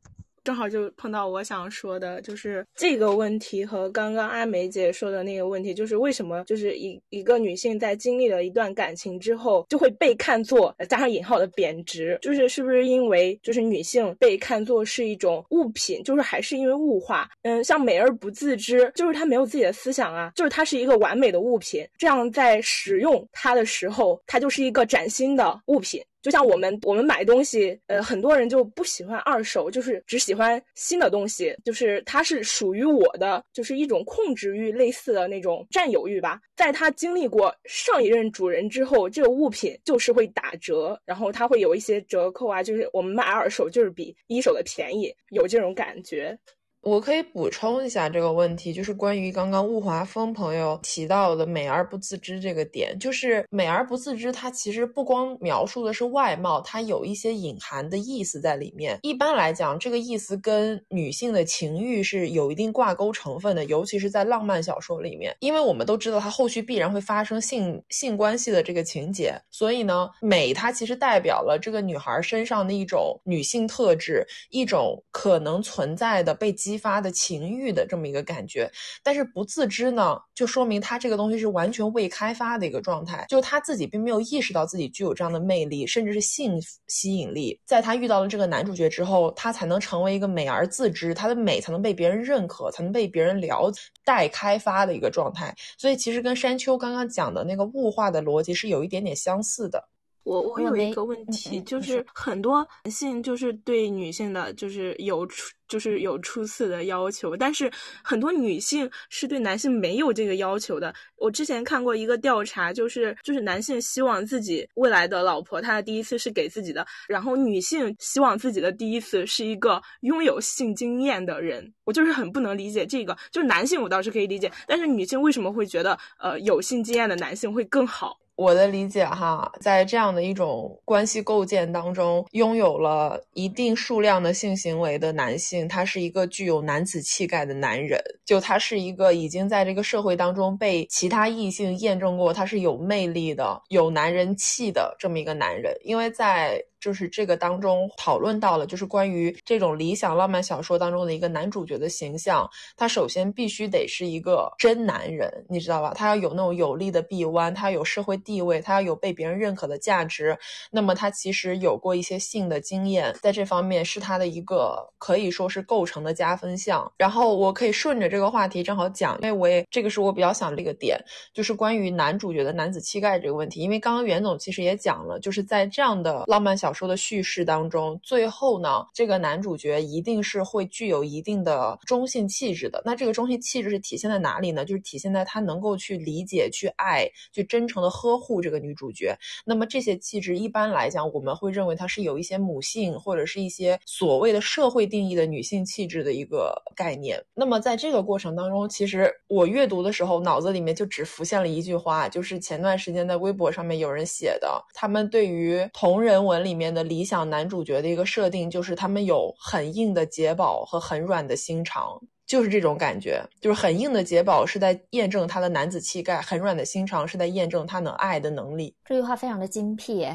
正好就碰到我想说的，就是这个问题和刚刚阿梅姐说的那个问题，就是为什么就是一一个女性在经历了一段感情之后，就会被看作加上引号的贬值，就是是不是因为就是女性被看作是一种物品，就是还是因为物化？嗯，像美而不自知，就是她没有自己的思想啊，就是她是一个完美的物品，这样在使用它的时候，它就是一个崭新的物品。就像我们我们买东西，呃，很多人就不喜欢二手，就是只喜欢新的东西，就是它是属于我的，就是一种控制欲类似的那种占有欲吧。在他经历过上一任主人之后，这个物品就是会打折，然后它会有一些折扣啊，就是我们买二手就是比一手的便宜，有这种感觉。我可以补充一下这个问题，就是关于刚刚雾华峰朋友提到的“美而不自知”这个点，就是“美而不自知”，它其实不光描述的是外貌，它有一些隐含的意思在里面。一般来讲，这个意思跟女性的情欲是有一定挂钩成分的，尤其是在浪漫小说里面，因为我们都知道它后续必然会发生性性关系的这个情节，所以呢，美它其实代表了这个女孩身上的一种女性特质，一种可能存在的被。激发的情欲的这么一个感觉。但是不自知呢，就说明他这个东西是完全未开发的一个状态，就他自己并没有意识到自己具有这样的魅力，甚至是性吸引力。在他遇到了这个男主角之后，他才能成为一个美而自知，他的美才能被别人认可，才能被别人了解。待开发的一个状态。所以其实跟山丘刚刚讲的那个物化的逻辑是有一点点相似的。我我有一个问题，就是很多男性就是对女性的，就是有出就是有初次的要求，但是很多女性是对男性没有这个要求的。我之前看过一个调查，就是就是男性希望自己未来的老婆，她的第一次是给自己的，然后女性希望自己的第一次是一个拥有性经验的人。我就是很不能理解这个，就是男性我倒是可以理解，但是女性为什么会觉得呃有性经验的男性会更好？我的理解哈，在这样的一种关系构建当中，拥有了一定数量的性行为的男性，他是一个具有男子气概的男人，就他是一个已经在这个社会当中被其他异性验证过他是有魅力的、有男人气的这么一个男人，因为在。就是这个当中讨论到了，就是关于这种理想浪漫小说当中的一个男主角的形象，他首先必须得是一个真男人，你知道吧？他要有那种有力的臂弯，他要有社会地位，他要有被别人认可的价值。那么他其实有过一些性的经验，在这方面是他的一个可以说是构成的加分项。然后我可以顺着这个话题正好讲，因为我也这个是我比较想的一个点，就是关于男主角的男子气概这个问题。因为刚刚袁总其实也讲了，就是在这样的浪漫小。小说的叙事当中，最后呢，这个男主角一定是会具有一定的中性气质的。那这个中性气质是体现在哪里呢？就是体现在他能够去理解、去爱、去真诚的呵护这个女主角。那么这些气质一般来讲，我们会认为它是有一些母性或者是一些所谓的社会定义的女性气质的一个概念。那么在这个过程当中，其实我阅读的时候，脑子里面就只浮现了一句话，就是前段时间在微博上面有人写的，他们对于同人文里里面。的理想男主角的一个设定就是他们有很硬的解宝和很软的心肠，就是这种感觉，就是很硬的解宝是在验证他的男子气概，很软的心肠是在验证他能爱的能力。这句话非常的精辟。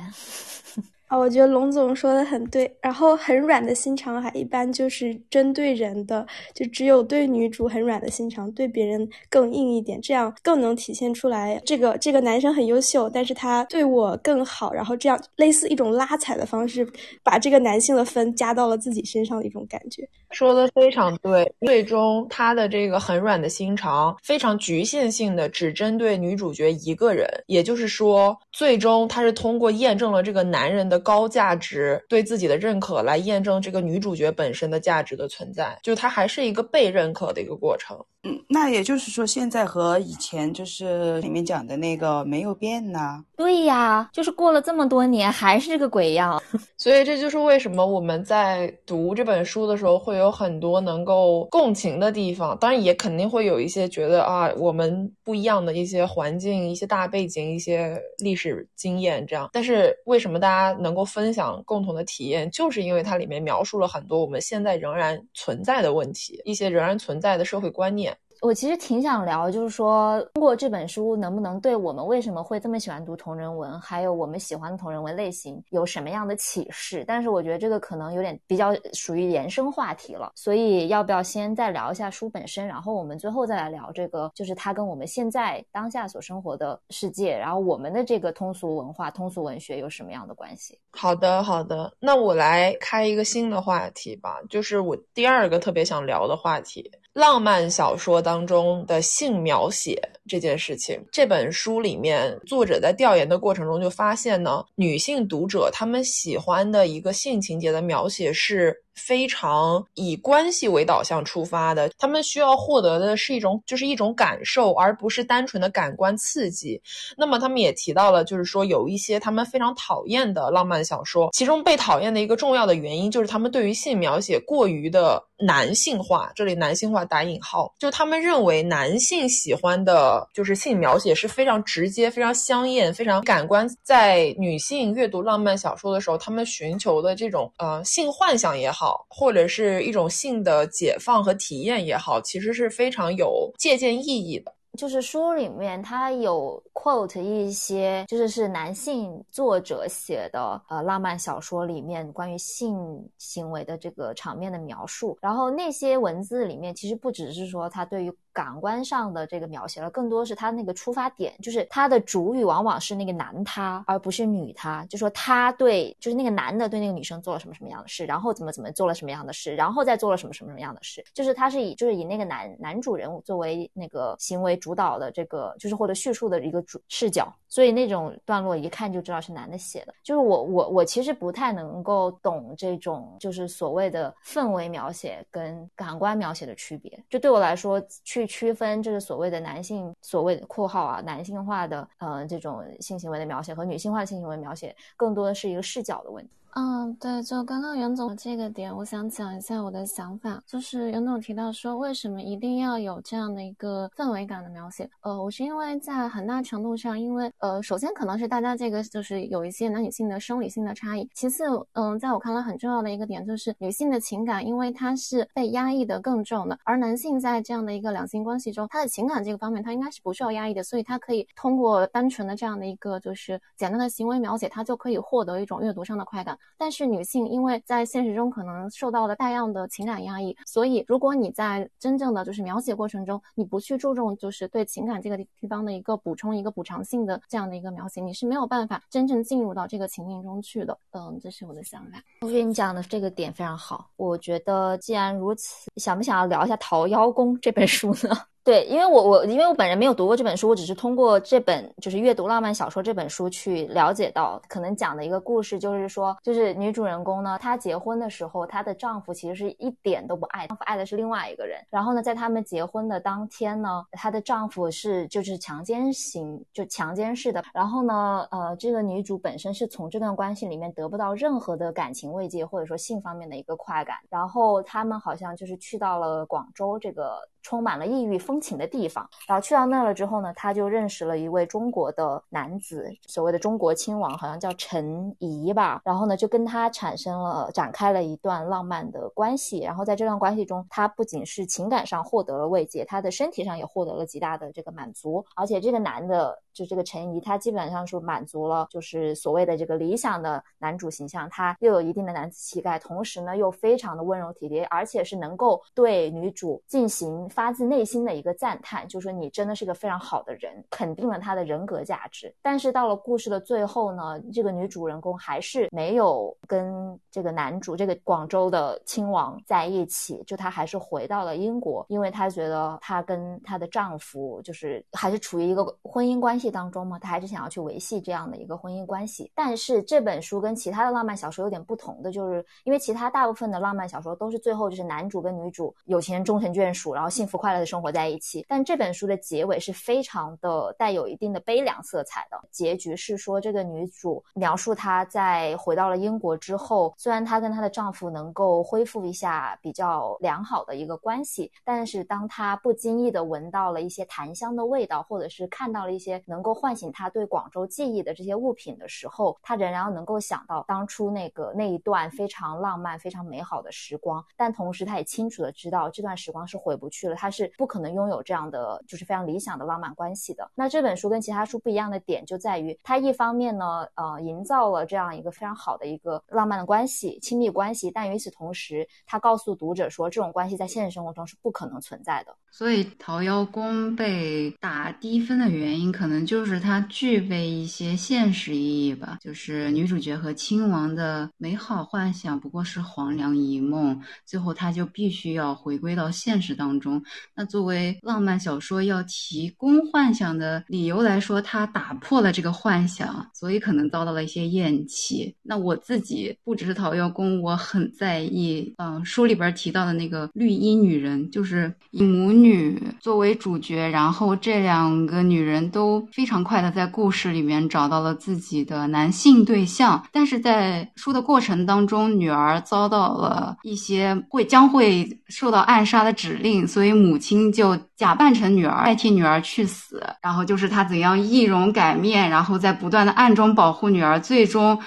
啊，我觉得龙总说的很对。然后很软的心肠还一般就是针对人的，就只有对女主很软的心肠，对别人更硬一点，这样更能体现出来这个这个男生很优秀，但是他对我更好。然后这样类似一种拉踩的方式，把这个男性的分加到了自己身上的一种感觉。说的非常对。最终他的这个很软的心肠，非常局限性的只针对女主角一个人。也就是说，最终他是通过验证了这个男人的。高价值对自己的认可来验证这个女主角本身的价值的存在，就她还是一个被认可的一个过程。嗯，那也就是说，现在和以前就是里面讲的那个没有变呢？对呀，就是过了这么多年还是这个鬼样。所以这就是为什么我们在读这本书的时候会有很多能够共情的地方，当然也肯定会有一些觉得啊，我们不一样的一些环境、一些大背景、一些历史经验这样。但是为什么大家能能够分享共同的体验，就是因为它里面描述了很多我们现在仍然存在的问题，一些仍然存在的社会观念。我其实挺想聊，就是说通过这本书能不能对我们为什么会这么喜欢读同人文，还有我们喜欢的同人文类型有什么样的启示？但是我觉得这个可能有点比较属于延伸话题了，所以要不要先再聊一下书本身，然后我们最后再来聊这个，就是它跟我们现在当下所生活的世界，然后我们的这个通俗文化、通俗文学有什么样的关系？好的，好的，那我来开一个新的话题吧，就是我第二个特别想聊的话题。浪漫小说当中的性描写这件事情，这本书里面作者在调研的过程中就发现呢，女性读者她们喜欢的一个性情节的描写是。非常以关系为导向出发的，他们需要获得的是一种，就是一种感受，而不是单纯的感官刺激。那么他们也提到了，就是说有一些他们非常讨厌的浪漫小说，其中被讨厌的一个重要的原因就是他们对于性描写过于的男性化。这里男性化打引号，就他们认为男性喜欢的就是性描写是非常直接、非常香艳、非常感官。在女性阅读浪漫小说的时候，他们寻求的这种呃性幻想也好。好，或者是一种性的解放和体验也好，其实是非常有借鉴意义的。就是书里面它有 quote 一些，就是是男性作者写的呃浪漫小说里面关于性行为的这个场面的描述，然后那些文字里面其实不只是说他对于感官上的这个描写了，更多是他那个出发点，就是他的主语往往是那个男他，而不是女他，就说他对就是那个男的对那个女生做了什么什么样的事，然后怎么怎么做了什么样的事，然后再做了什么什么什么样的事，就是他是以就是以那个男男主人物作为那个行为。主导的这个就是或者叙述的一个主视角，所以那种段落一看就知道是男的写的。就是我我我其实不太能够懂这种就是所谓的氛围描写跟感官描写的区别。就对我来说，去区分这个所谓的男性所谓的括号啊男性化的呃这种性行为的描写和女性化的性行为描写，更多的是一个视角的问题。嗯，对，就刚刚袁总这个点，我想讲一下我的想法。就是袁总提到说，为什么一定要有这样的一个氛围感的描写？呃，我是因为在很大程度上，因为呃，首先可能是大家这个就是有一些男女性的生理性的差异。其次，嗯，在我看来很重要的一个点就是女性的情感，因为它是被压抑的更重的，而男性在这样的一个两性关系中，他的情感这个方面他应该是不受压抑的，所以他可以通过单纯的这样的一个就是简单的行为描写，他就可以获得一种阅读上的快感。但是女性因为在现实中可能受到了大量的情感压抑，所以如果你在真正的就是描写过程中，你不去注重就是对情感这个地方的一个补充、一个补偿性的这样的一个描写，你是没有办法真正进入到这个情境中去的。嗯，这是我的想法。我觉得你讲的这个点非常好。我觉得既然如此，想不想要聊一下《桃夭宫》这本书呢？对，因为我我因为我本人没有读过这本书，我只是通过这本就是阅读浪漫小说这本书去了解到，可能讲的一个故事就是说，就是女主人公呢，她结婚的时候，她的丈夫其实是一点都不爱，丈夫爱的是另外一个人。然后呢，在他们结婚的当天呢，她的丈夫是就是强奸型，就强奸式的。然后呢，呃，这个女主本身是从这段关系里面得不到任何的感情慰藉，或者说性方面的一个快感。然后他们好像就是去到了广州这个。充满了异域风情的地方，然后去到那儿了之后呢，他就认识了一位中国的男子，所谓的中国亲王，好像叫陈怡吧。然后呢，就跟他产生了展开了一段浪漫的关系。然后在这段关系中，他不仅是情感上获得了慰藉，他的身体上也获得了极大的这个满足。而且这个男的，就这个陈怡，他基本上是满足了就是所谓的这个理想的男主形象。他又有一定的男子气概，同时呢又非常的温柔体贴，而且是能够对女主进行。发自内心的一个赞叹，就说你真的是个非常好的人，肯定了他的人格价值。但是到了故事的最后呢，这个女主人公还是没有跟这个男主，这个广州的亲王在一起，就她还是回到了英国，因为她觉得她跟她的丈夫就是还是处于一个婚姻关系当中嘛，她还是想要去维系这样的一个婚姻关系。但是这本书跟其他的浪漫小说有点不同的，就是因为其他大部分的浪漫小说都是最后就是男主跟女主有情人终成眷属，然后幸福快乐的生活在一起，但这本书的结尾是非常的带有一定的悲凉色彩的。结局是说，这个女主描述她在回到了英国之后，虽然她跟她的丈夫能够恢复一下比较良好的一个关系，但是当她不经意的闻到了一些檀香的味道，或者是看到了一些能够唤醒他对广州记忆的这些物品的时候，他仍然能够想到当初那个那一段非常浪漫、非常美好的时光。但同时，他也清楚的知道这段时光是回不去了。他是。不可能拥有这样的就是非常理想的浪漫关系的。那这本书跟其他书不一样的点就在于，它一方面呢，呃，营造了这样一个非常好的一个浪漫的关系、亲密关系，但与此同时，他告诉读者说，这种关系在现实生活中是不可能存在的。所以，《桃夭宫》被打低分的原因，可能就是它具备一些现实意义吧。就是女主角和亲王的美好幻想不过是黄粱一梦，最后她就必须要回归到现实当中。那作为浪漫小说要提供幻想的理由来说，它打破了这个幻想，所以可能遭到了一些厌弃。那我自己不只是《桃妖宫》，我很在意，嗯，书里边提到的那个绿衣女人，就是以母女作为主角，然后这两个女人都非常快的在故事里面找到了自己的男性对象，但是在书的过程当中，女儿遭到了一些会将会受到暗杀的指令，所以母亲。就假扮成女儿，代替女儿去死，然后就是她怎样易容改面，然后在不断的暗中保护女儿，最终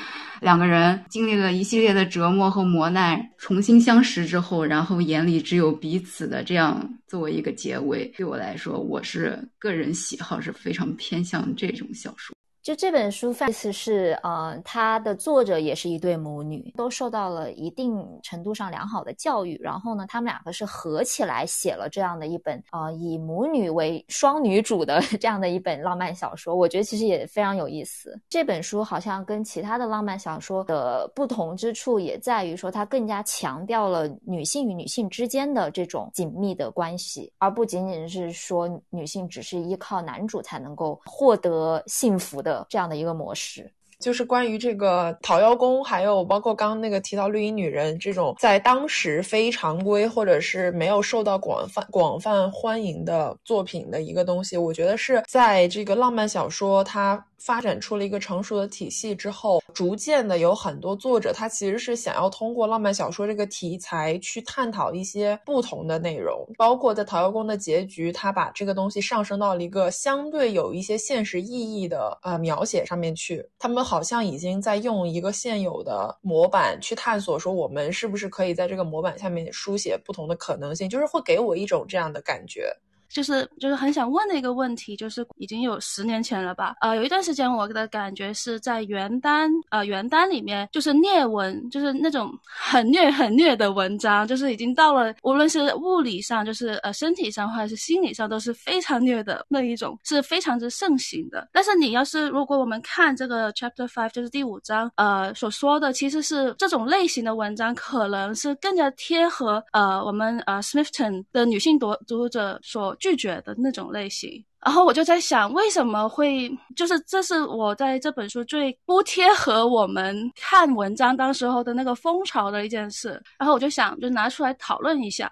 两个人经历了一系列的折磨和磨难，重新相识之后，然后眼里只有彼此的这样作为一个结尾。对我来说，我是个人喜好是非常偏向这种小说。就这本书，意思是，呃，它的作者也是一对母女，都受到了一定程度上良好的教育。然后呢，他们两个是合起来写了这样的一本，呃，以母女为双女主的 这样的一本浪漫小说。我觉得其实也非常有意思。这本书好像跟其他的浪漫小说的不同之处，也在于说它更加强调了女性与女性之间的这种紧密的关系，而不仅仅是说女性只是依靠男主才能够获得幸福的。这样的一个模式，就是关于这个讨妖宫，还有包括刚刚那个提到绿衣女人这种在当时非常规或者是没有受到广泛广泛欢迎的作品的一个东西，我觉得是在这个浪漫小说它。发展出了一个成熟的体系之后，逐渐的有很多作者，他其实是想要通过浪漫小说这个题材去探讨一些不同的内容，包括在《桃妖宫》的结局，他把这个东西上升到了一个相对有一些现实意义的呃描写上面去。他们好像已经在用一个现有的模板去探索，说我们是不是可以在这个模板下面书写不同的可能性，就是会给我一种这样的感觉。就是就是很想问的一个问题，就是已经有十年前了吧？呃，有一段时间我的感觉是在原单呃原单里面，就是虐文，就是那种很虐很虐的文章，就是已经到了无论是物理上，就是呃身体上或者是心理上都是非常虐的那一种，是非常之盛行的。但是你要是如果我们看这个 chapter five，就是第五章，呃所说的其实是这种类型的文章，可能是更加贴合呃我们呃 Smithton 的女性读读者所。拒绝的那种类型，然后我就在想，为什么会就是这是我在这本书最不贴合我们看文章当时候的那个风潮的一件事，然后我就想就拿出来讨论一下。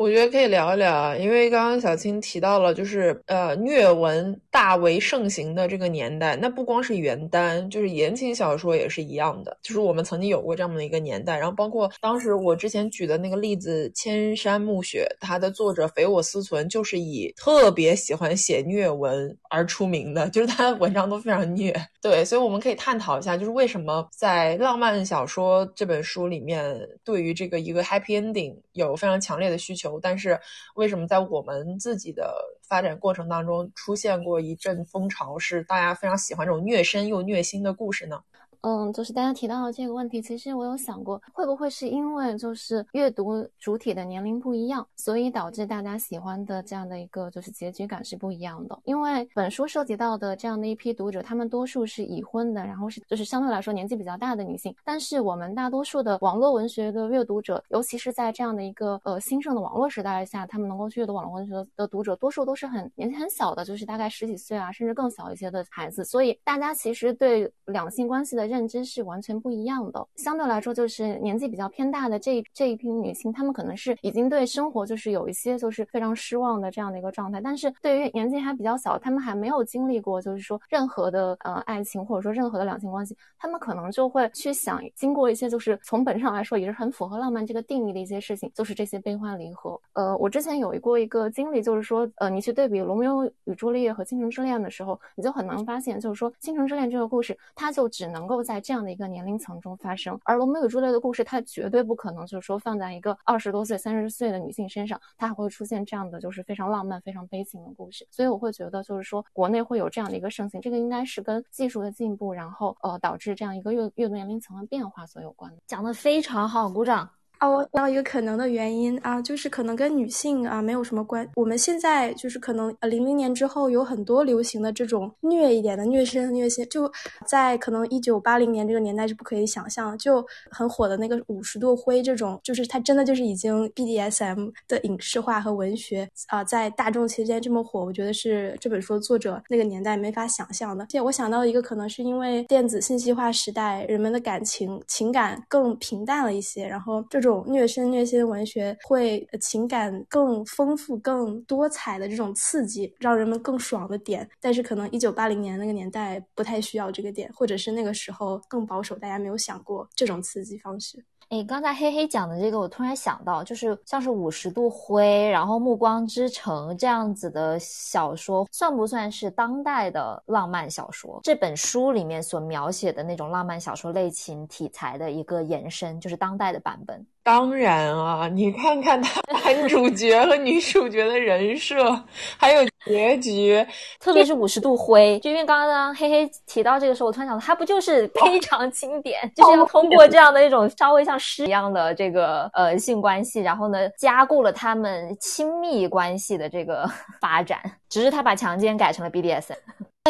我觉得可以聊一聊啊，因为刚刚小青提到了，就是呃虐文大为盛行的这个年代，那不光是原单，就是言情小说也是一样的，就是我们曾经有过这样的一个年代。然后包括当时我之前举的那个例子《千山暮雪》，它的作者肥我思存就是以特别喜欢写虐文而出名的，就是他的文章都非常虐。对，所以我们可以探讨一下，就是为什么在浪漫小说这本书里面，对于这个一个 happy ending 有非常强烈的需求。但是，为什么在我们自己的发展过程当中出现过一阵风潮，是大家非常喜欢这种虐身又虐心的故事呢？嗯，就是大家提到的这个问题，其实我有想过，会不会是因为就是阅读主体的年龄不一样，所以导致大家喜欢的这样的一个就是结局感是不一样的。因为本书涉及到的这样的一批读者，他们多数是已婚的，然后是就是相对来说年纪比较大的女性。但是我们大多数的网络文学的阅读者，尤其是在这样的一个呃兴盛的网络时代下，他们能够去阅读网络文学的读者，多数都是很年纪很小的，就是大概十几岁啊，甚至更小一些的孩子。所以大家其实对两性关系的。认知是完全不一样的。相对来说，就是年纪比较偏大的这一这一批女性，她们可能是已经对生活就是有一些就是非常失望的这样的一个状态。但是对于年纪还比较小，她们还没有经历过就是说任何的呃爱情或者说任何的两性关系，她们可能就会去想，经过一些就是从本质上来说也是很符合浪漫这个定义的一些事情，就是这些悲欢离合。呃，我之前有一过一个经历，就是说呃，你去对比《罗密欧与朱丽叶》和《倾城之恋》的时候，你就很难发现，就是说《倾城之恋》这个故事，它就只能够。在这样的一个年龄层中发生，而《罗密欧与朱丽叶》的故事，它绝对不可能就是说放在一个二十多岁、三十岁的女性身上，它还会出现这样的就是非常浪漫、非常悲情的故事。所以我会觉得，就是说国内会有这样的一个盛行，这个应该是跟技术的进步，然后呃导致这样一个阅阅读年龄层的变化所有关的。讲的非常好，鼓掌。啊，我想到一个可能的原因啊，就是可能跟女性啊没有什么关。我们现在就是可能呃零零年之后有很多流行的这种虐一点的虐身虐心，就在可能一九八零年这个年代是不可以想象，就很火的那个五十度灰这种，就是它真的就是已经 BDSM 的影视化和文学啊，在大众期间这么火，我觉得是这本书作者那个年代没法想象的。而且我想到一个可能是因为电子信息化时代，人们的感情情感更平淡了一些，然后这种。种虐身虐心的文学会情感更丰富、更多彩的这种刺激，让人们更爽的点。但是可能一九八零年那个年代不太需要这个点，或者是那个时候更保守，大家没有想过这种刺激方式。哎，刚才黑黑讲的这个，我突然想到，就是像是《五十度灰》，然后《暮光之城》这样子的小说，算不算是当代的浪漫小说？这本书里面所描写的那种浪漫小说类型题材的一个延伸，就是当代的版本。当然啊，你看看他 男主角和女主角的人设，还有结局，特别是五十度灰，就因为刚刚黑黑提到这个时候，我突然想到，他不就是非常经典，就是要通过这样的一种稍微像诗一样的这个呃性关系，然后呢加固了他们亲密关系的这个 发展，只是他把强奸改成了 BDSM。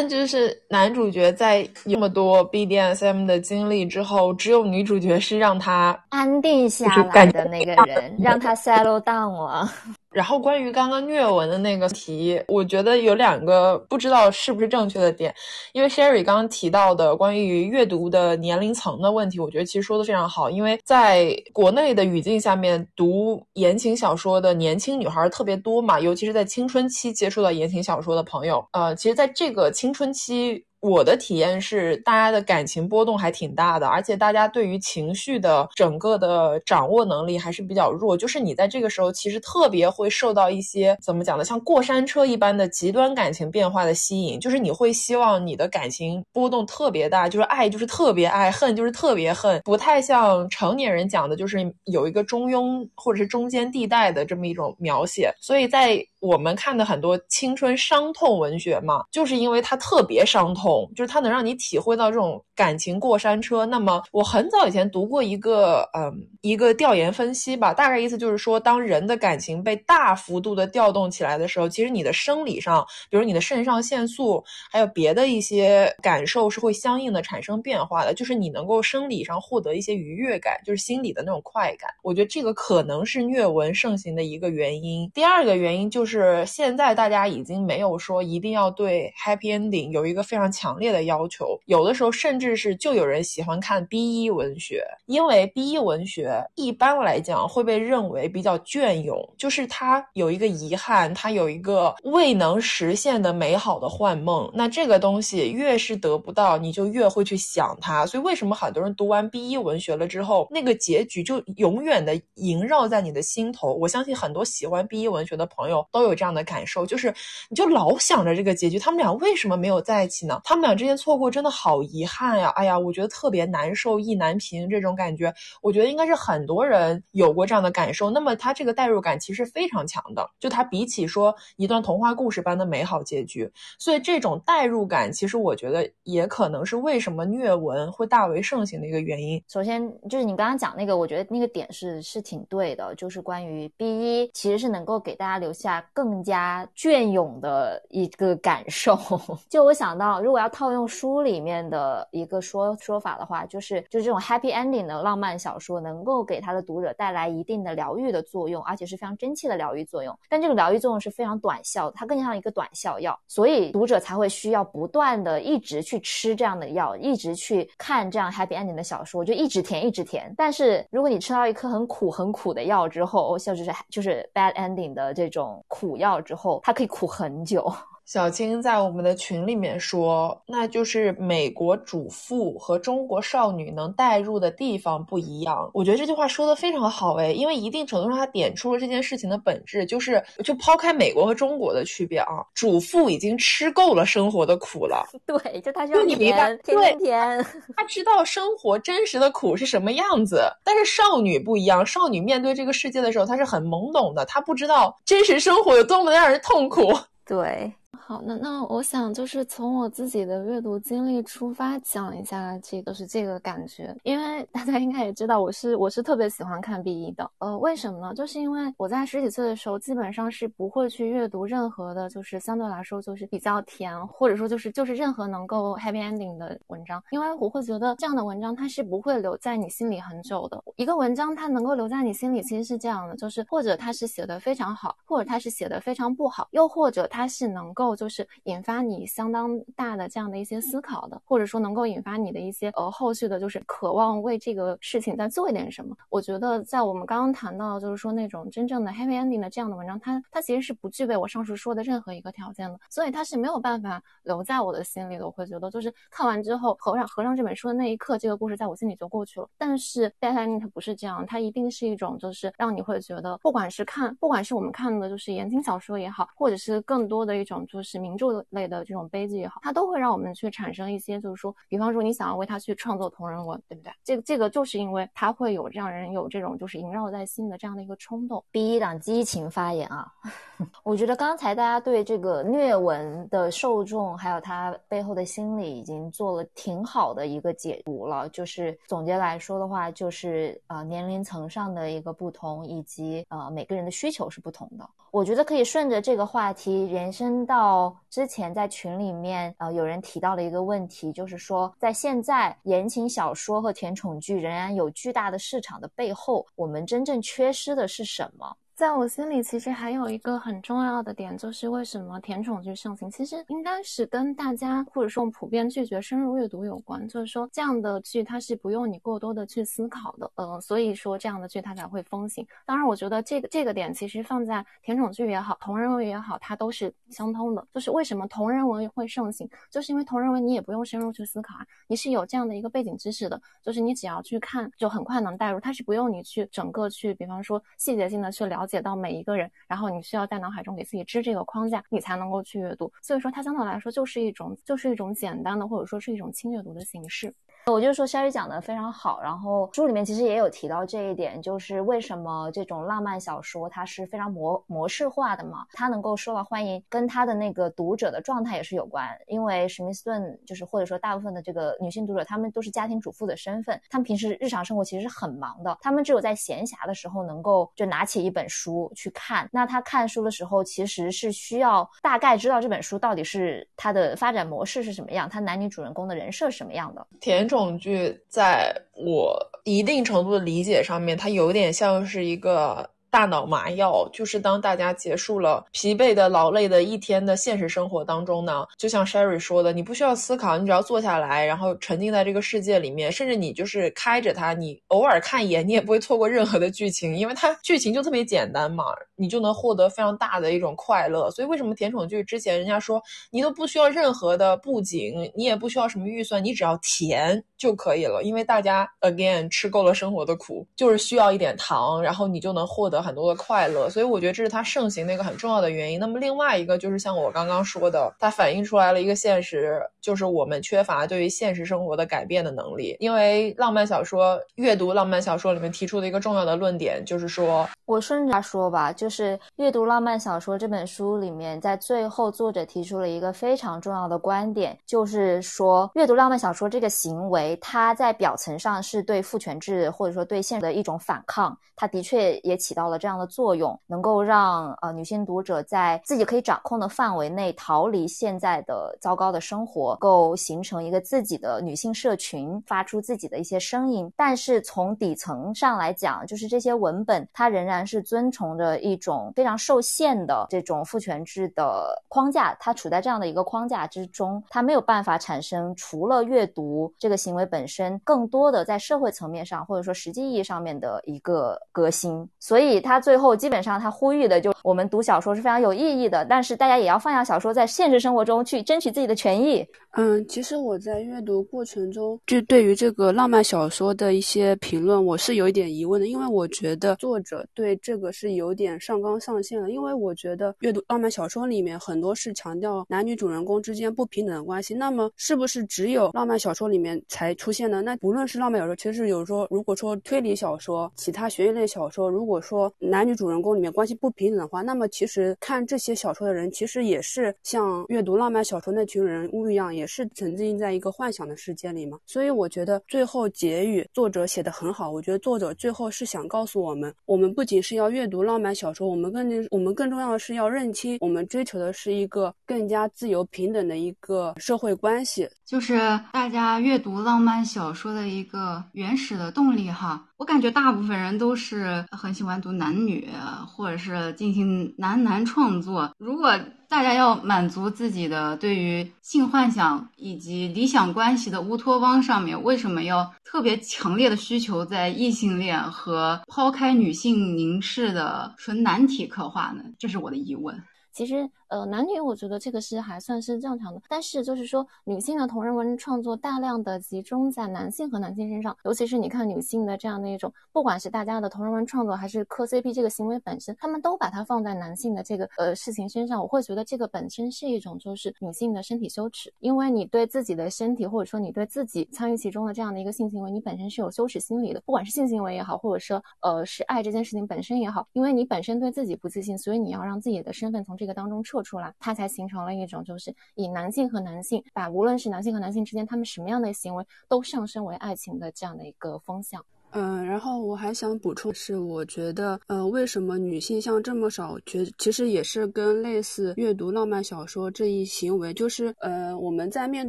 但就是男主角在这么多 BDSM 的经历之后，只有女主角是让他安定下来的那个人，让他 settle down 了。然后关于刚刚虐文的那个题，我觉得有两个不知道是不是正确的点，因为 Sherry 刚刚提到的关于阅读的年龄层的问题，我觉得其实说的非常好，因为在国内的语境下面，读言情小说的年轻女孩特别多嘛，尤其是在青春期接触到言情小说的朋友，呃，其实在这个青春期。我的体验是，大家的感情波动还挺大的，而且大家对于情绪的整个的掌握能力还是比较弱。就是你在这个时候，其实特别会受到一些怎么讲呢，像过山车一般的极端感情变化的吸引。就是你会希望你的感情波动特别大，就是爱就是特别爱，恨就是特别恨，不太像成年人讲的，就是有一个中庸或者是中间地带的这么一种描写。所以在我们看的很多青春伤痛文学嘛，就是因为它特别伤痛，就是它能让你体会到这种感情过山车。那么我很早以前读过一个，嗯，一个调研分析吧，大概意思就是说，当人的感情被大幅度的调动起来的时候，其实你的生理上，比如你的肾上腺素，还有别的一些感受是会相应的产生变化的，就是你能够生理上获得一些愉悦感，就是心理的那种快感。我觉得这个可能是虐文盛行的一个原因。第二个原因就是。是现在大家已经没有说一定要对 happy ending 有一个非常强烈的要求，有的时候甚至是就有人喜欢看 B 一文学，因为 B 一文学一般来讲会被认为比较隽永，就是它有一个遗憾，它有一个未能实现的美好的幻梦。那这个东西越是得不到，你就越会去想它。所以为什么很多人读完 B 一文学了之后，那个结局就永远的萦绕在你的心头？我相信很多喜欢 B 一文学的朋友都。都有这样的感受，就是你就老想着这个结局，他们俩为什么没有在一起呢？他们俩之间错过真的好遗憾呀！哎呀，我觉得特别难受，意难平这种感觉，我觉得应该是很多人有过这样的感受。那么他这个代入感其实非常强的，就他比起说一段童话故事般的美好结局，所以这种代入感其实我觉得也可能是为什么虐文会大为盛行的一个原因。首先就是你刚刚讲那个，我觉得那个点是是挺对的，就是关于 B 一其实是能够给大家留下。更加隽永的一个感受，就我想到，如果要套用书里面的一个说说法的话，就是就这种 happy ending 的浪漫小说，能够给他的读者带来一定的疗愈的作用，而且是非常真切的疗愈作用。但这个疗愈作用是非常短效的，它更像一个短效药，所以读者才会需要不断的一直去吃这样的药，一直去看这样 happy ending 的小说，就一直甜，一直甜。但是如果你吃到一颗很苦很苦的药之后，就是就是 bad ending 的这种。苦药之后，它可以苦很久。小青在我们的群里面说，那就是美国主妇和中国少女能带入的地方不一样。我觉得这句话说的非常好诶，因为一定程度上它点出了这件事情的本质，就是就抛开美国和中国的区别啊，主妇已经吃够了生活的苦了。对，就她就你明白，甜甜甜，他知道生活真实的苦是什么样子。但是少女不一样，少女面对这个世界的时候，她是很懵懂的，她不知道真实生活有多么的让人痛苦。对。好，那那我想就是从我自己的阅读经历出发讲一下这个是这个感觉，因为大家应该也知道我是我是特别喜欢看 B E 的，呃，为什么呢？就是因为我在十几岁的时候基本上是不会去阅读任何的，就是相对来说就是比较甜，或者说就是就是任何能够 happy ending 的文章，因为我会觉得这样的文章它是不会留在你心里很久的。一个文章它能够留在你心里，其实是这样的，就是或者它是写的非常好，或者它是写的非常不好，又或者它是能够。就是引发你相当大的这样的一些思考的，或者说能够引发你的一些呃后续的，就是渴望为这个事情再做一点什么。我觉得在我们刚刚谈到，就是说那种真正的 happy ending 的这样的文章，它它其实是不具备我上述说的任何一个条件的，所以它是没有办法留在我的心里的。我会觉得，就是看完之后合上合上这本书的那一刻，这个故事在我心里就过去了。但是 happy ending 它不是这样，它一定是一种就是让你会觉得，不管是看，不管是我们看的就是言情小说也好，或者是更多的一种就是是名著类的这种悲剧也好，它都会让我们去产生一些就是说，比方说你想要为它去创作同人文，对不对？这个这个就是因为它会有让人有这种就是萦绕在心的这样的一个冲动。第一档激情发言啊，我觉得刚才大家对这个虐文的受众还有它背后的心理已经做了挺好的一个解读了。就是总结来说的话，就是呃年龄层上的一个不同，以及呃每个人的需求是不同的。我觉得可以顺着这个话题延伸到之前在群里面呃有人提到了一个问题，就是说在现在言情小说和甜宠剧仍然有巨大的市场的背后，我们真正缺失的是什么？在我心里，其实还有一个很重要的点，就是为什么甜宠剧盛行，其实应该是跟大家或者说普遍拒绝深入阅读有关。就是说，这样的剧它是不用你过多的去思考的，呃，所以说这样的剧它才会风行。当然，我觉得这个这个点其实放在甜宠剧也好，同人文也好，它都是相通的。就是为什么同人文会盛行，就是因为同人文你也不用深入去思考啊，你是有这样的一个背景知识的，就是你只要去看，就很快能带入。它是不用你去整个去，比方说细节性的去了解。解到每一个人，然后你需要在脑海中给自己织这个框架，你才能够去阅读。所以说，它相对来说就是一种，就是一种简单的，或者说是一种轻阅读的形式。我就说肖宇讲的非常好。然后书里面其实也有提到这一点，就是为什么这种浪漫小说它是非常模模式化的嘛？它能够受到欢迎，跟它的那个读者的状态也是有关。因为史密斯顿就是或者说大部分的这个女性读者，她们都是家庭主妇的身份，她们平时日常生活其实是很忙的，她们只有在闲暇的时候能够就拿起一本书去看。那她看书的时候，其实是需要大概知道这本书到底是它的发展模式是什么样，它男女主人公的人设是什么样的。甜这种剧在我一定程度的理解上面，它有点像是一个。大脑麻药就是当大家结束了疲惫的、劳累的一天的现实生活当中呢，就像 Sherry 说的，你不需要思考，你只要坐下来，然后沉浸在这个世界里面，甚至你就是开着它，你偶尔看一眼，你也不会错过任何的剧情，因为它剧情就特别简单嘛，你就能获得非常大的一种快乐。所以为什么甜宠剧之前人家说你都不需要任何的布景，你也不需要什么预算，你只要甜就可以了，因为大家 again 吃够了生活的苦，就是需要一点糖，然后你就能获得。很多的快乐，所以我觉得这是它盛行的一个很重要的原因。那么另外一个就是像我刚刚说的，它反映出来了一个现实，就是我们缺乏对于现实生活的改变的能力。因为浪漫小说阅读浪漫小说里面提出的一个重要的论点就是说，我顺着他说吧，就是阅读浪漫小说这本书里面，在最后作者提出了一个非常重要的观点，就是说阅读浪漫小说这个行为，它在表层上是对父权制或者说对现实的一种反抗，它的确也起到。了这样的作用，能够让呃女性读者在自己可以掌控的范围内逃离现在的糟糕的生活，够形成一个自己的女性社群，发出自己的一些声音。但是从底层上来讲，就是这些文本它仍然是遵从着一种非常受限的这种父权制的框架，它处在这样的一个框架之中，它没有办法产生除了阅读这个行为本身，更多的在社会层面上或者说实际意义上面的一个革新，所以。他最后基本上他呼吁的就我们读小说是非常有意义的，但是大家也要放下小说，在现实生活中去争取自己的权益。嗯，其实我在阅读过程中，就对于这个浪漫小说的一些评论，我是有一点疑问的，因为我觉得作者对这个是有点上纲上线了。因为我觉得阅读浪漫小说里面很多是强调男女主人公之间不平等的关系，那么是不是只有浪漫小说里面才出现呢？那不论是浪漫小说，其实有时候如果说推理小说、其他悬疑类小说，如果说男女主人公里面关系不平等的话，那么其实看这些小说的人，其实也是像阅读浪漫小说那群人物一样。也是沉浸在一个幻想的世界里嘛，所以我觉得最后结语作者写的很好。我觉得作者最后是想告诉我们，我们不仅是要阅读浪漫小说，我们更我们更重要的是要认清，我们追求的是一个更加自由平等的一个社会关系。就是大家阅读浪漫小说的一个原始的动力哈。我感觉大部分人都是很喜欢读男女，或者是进行男男创作。如果大家要满足自己的对于性幻想以及理想关系的乌托邦上面，为什么要特别强烈的需求在异性恋和抛开女性凝视的纯男体刻画呢？这是我的疑问。其实。呃，男女我觉得这个是还算是正常的，但是就是说，女性的同人文创作大量的集中在男性和男性身上，尤其是你看女性的这样的一种，不管是大家的同人文创作还是磕 CP 这个行为本身，他们都把它放在男性的这个呃事情身上，我会觉得这个本身是一种就是女性的身体羞耻，因为你对自己的身体或者说你对自己参与其中的这样的一个性行为，你本身是有羞耻心理的，不管是性行为也好，或者说呃是爱这件事情本身也好，因为你本身对自己不自信，所以你要让自己的身份从这个当中撤出来，它才形成了一种，就是以男性和男性，把无论是男性和男性之间，他们什么样的行为都上升为爱情的这样的一个风向。嗯，然后我还想补充的是，我觉得，呃，为什么女性像这么少？觉其实也是跟类似阅读浪漫小说这一行为，就是，呃，我们在面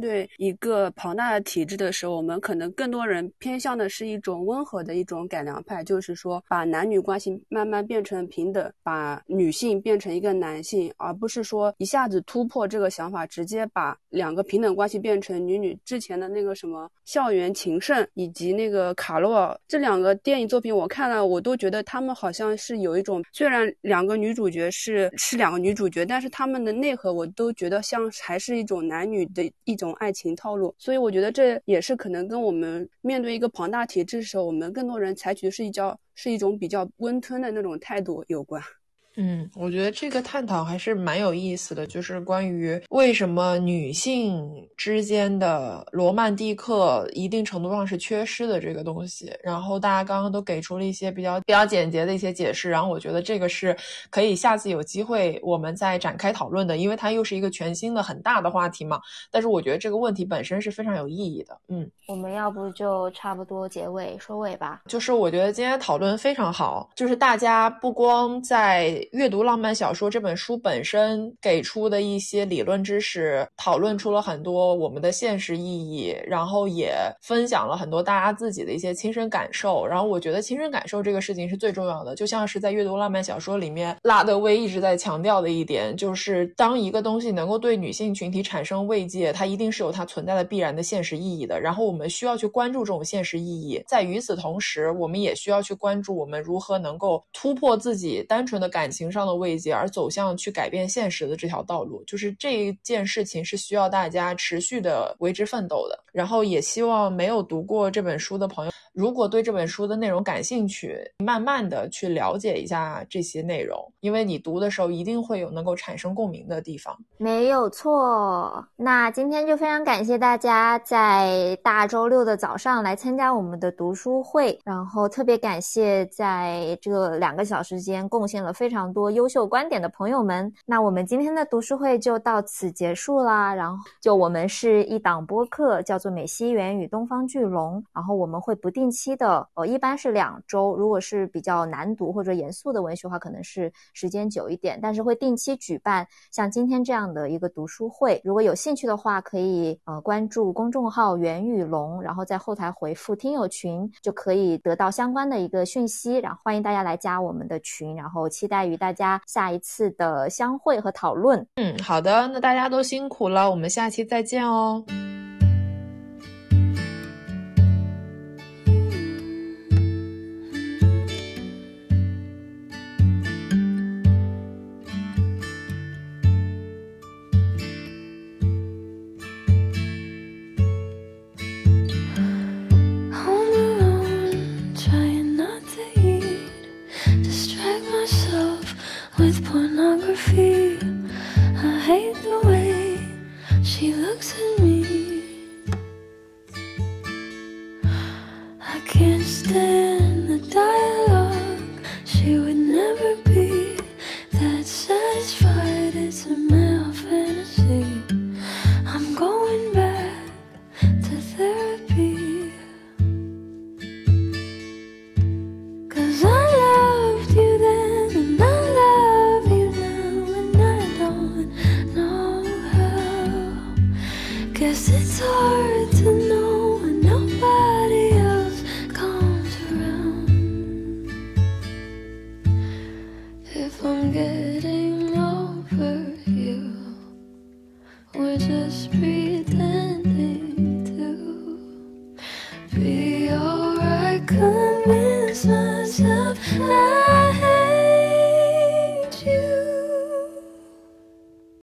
对一个庞大的体制的时候，我们可能更多人偏向的是一种温和的一种改良派，就是说，把男女关系慢慢变成平等，把女性变成一个男性，而不是说一下子突破这个想法，直接把两个平等关系变成女女之前的那个什么校园情圣以及那个卡洛。这两个电影作品我看了，我都觉得他们好像是有一种，虽然两个女主角是是两个女主角，但是他们的内核我都觉得像还是一种男女的一种爱情套路。所以我觉得这也是可能跟我们面对一个庞大体制的时候，我们更多人采取的是一叫是一种比较温吞的那种态度有关。嗯，我觉得这个探讨还是蛮有意思的，就是关于为什么女性之间的罗曼蒂克一定程度上是缺失的这个东西。然后大家刚刚都给出了一些比较比较简洁的一些解释，然后我觉得这个是可以下次有机会我们再展开讨论的，因为它又是一个全新的很大的话题嘛。但是我觉得这个问题本身是非常有意义的。嗯，我们要不就差不多结尾收尾吧？就是我觉得今天讨论非常好，就是大家不光在。阅读浪漫小说这本书本身给出的一些理论知识，讨论出了很多我们的现实意义，然后也分享了很多大家自己的一些亲身感受。然后我觉得亲身感受这个事情是最重要的，就像是在阅读浪漫小说里面，拉德威一直在强调的一点，就是当一个东西能够对女性群体产生慰藉，它一定是有它存在的必然的现实意义的。然后我们需要去关注这种现实意义，在与此同时，我们也需要去关注我们如何能够突破自己单纯的感情上的。慰藉而走向去改变现实的这条道路，就是这一件事情是需要大家持续的为之奋斗的。然后也希望没有读过这本书的朋友，如果对这本书的内容感兴趣，慢慢的去了解一下这些内容，因为你读的时候一定会有能够产生共鸣的地方。没有错。那今天就非常感谢大家在大周六的早上来参加我们的读书会，然后特别感谢在这两个小时间贡献了非常多优。秀观点的朋友们，那我们今天的读书会就到此结束啦。然后，就我们是一档播客，叫做《美西园与东方巨龙》。然后我们会不定定期的，呃，一般是两周。如果是比较难读或者严肃的文学的话，可能是时间久一点。但是会定期举办像今天这样的一个读书会。如果有兴趣的话，可以呃关注公众号“袁宇龙”，然后在后台回复“听友群”，就可以得到相关的一个讯息。然后欢迎大家来加我们的群，然后期待与大家。下一次的相会和讨论，嗯，好的，那大家都辛苦了，我们下期再见哦。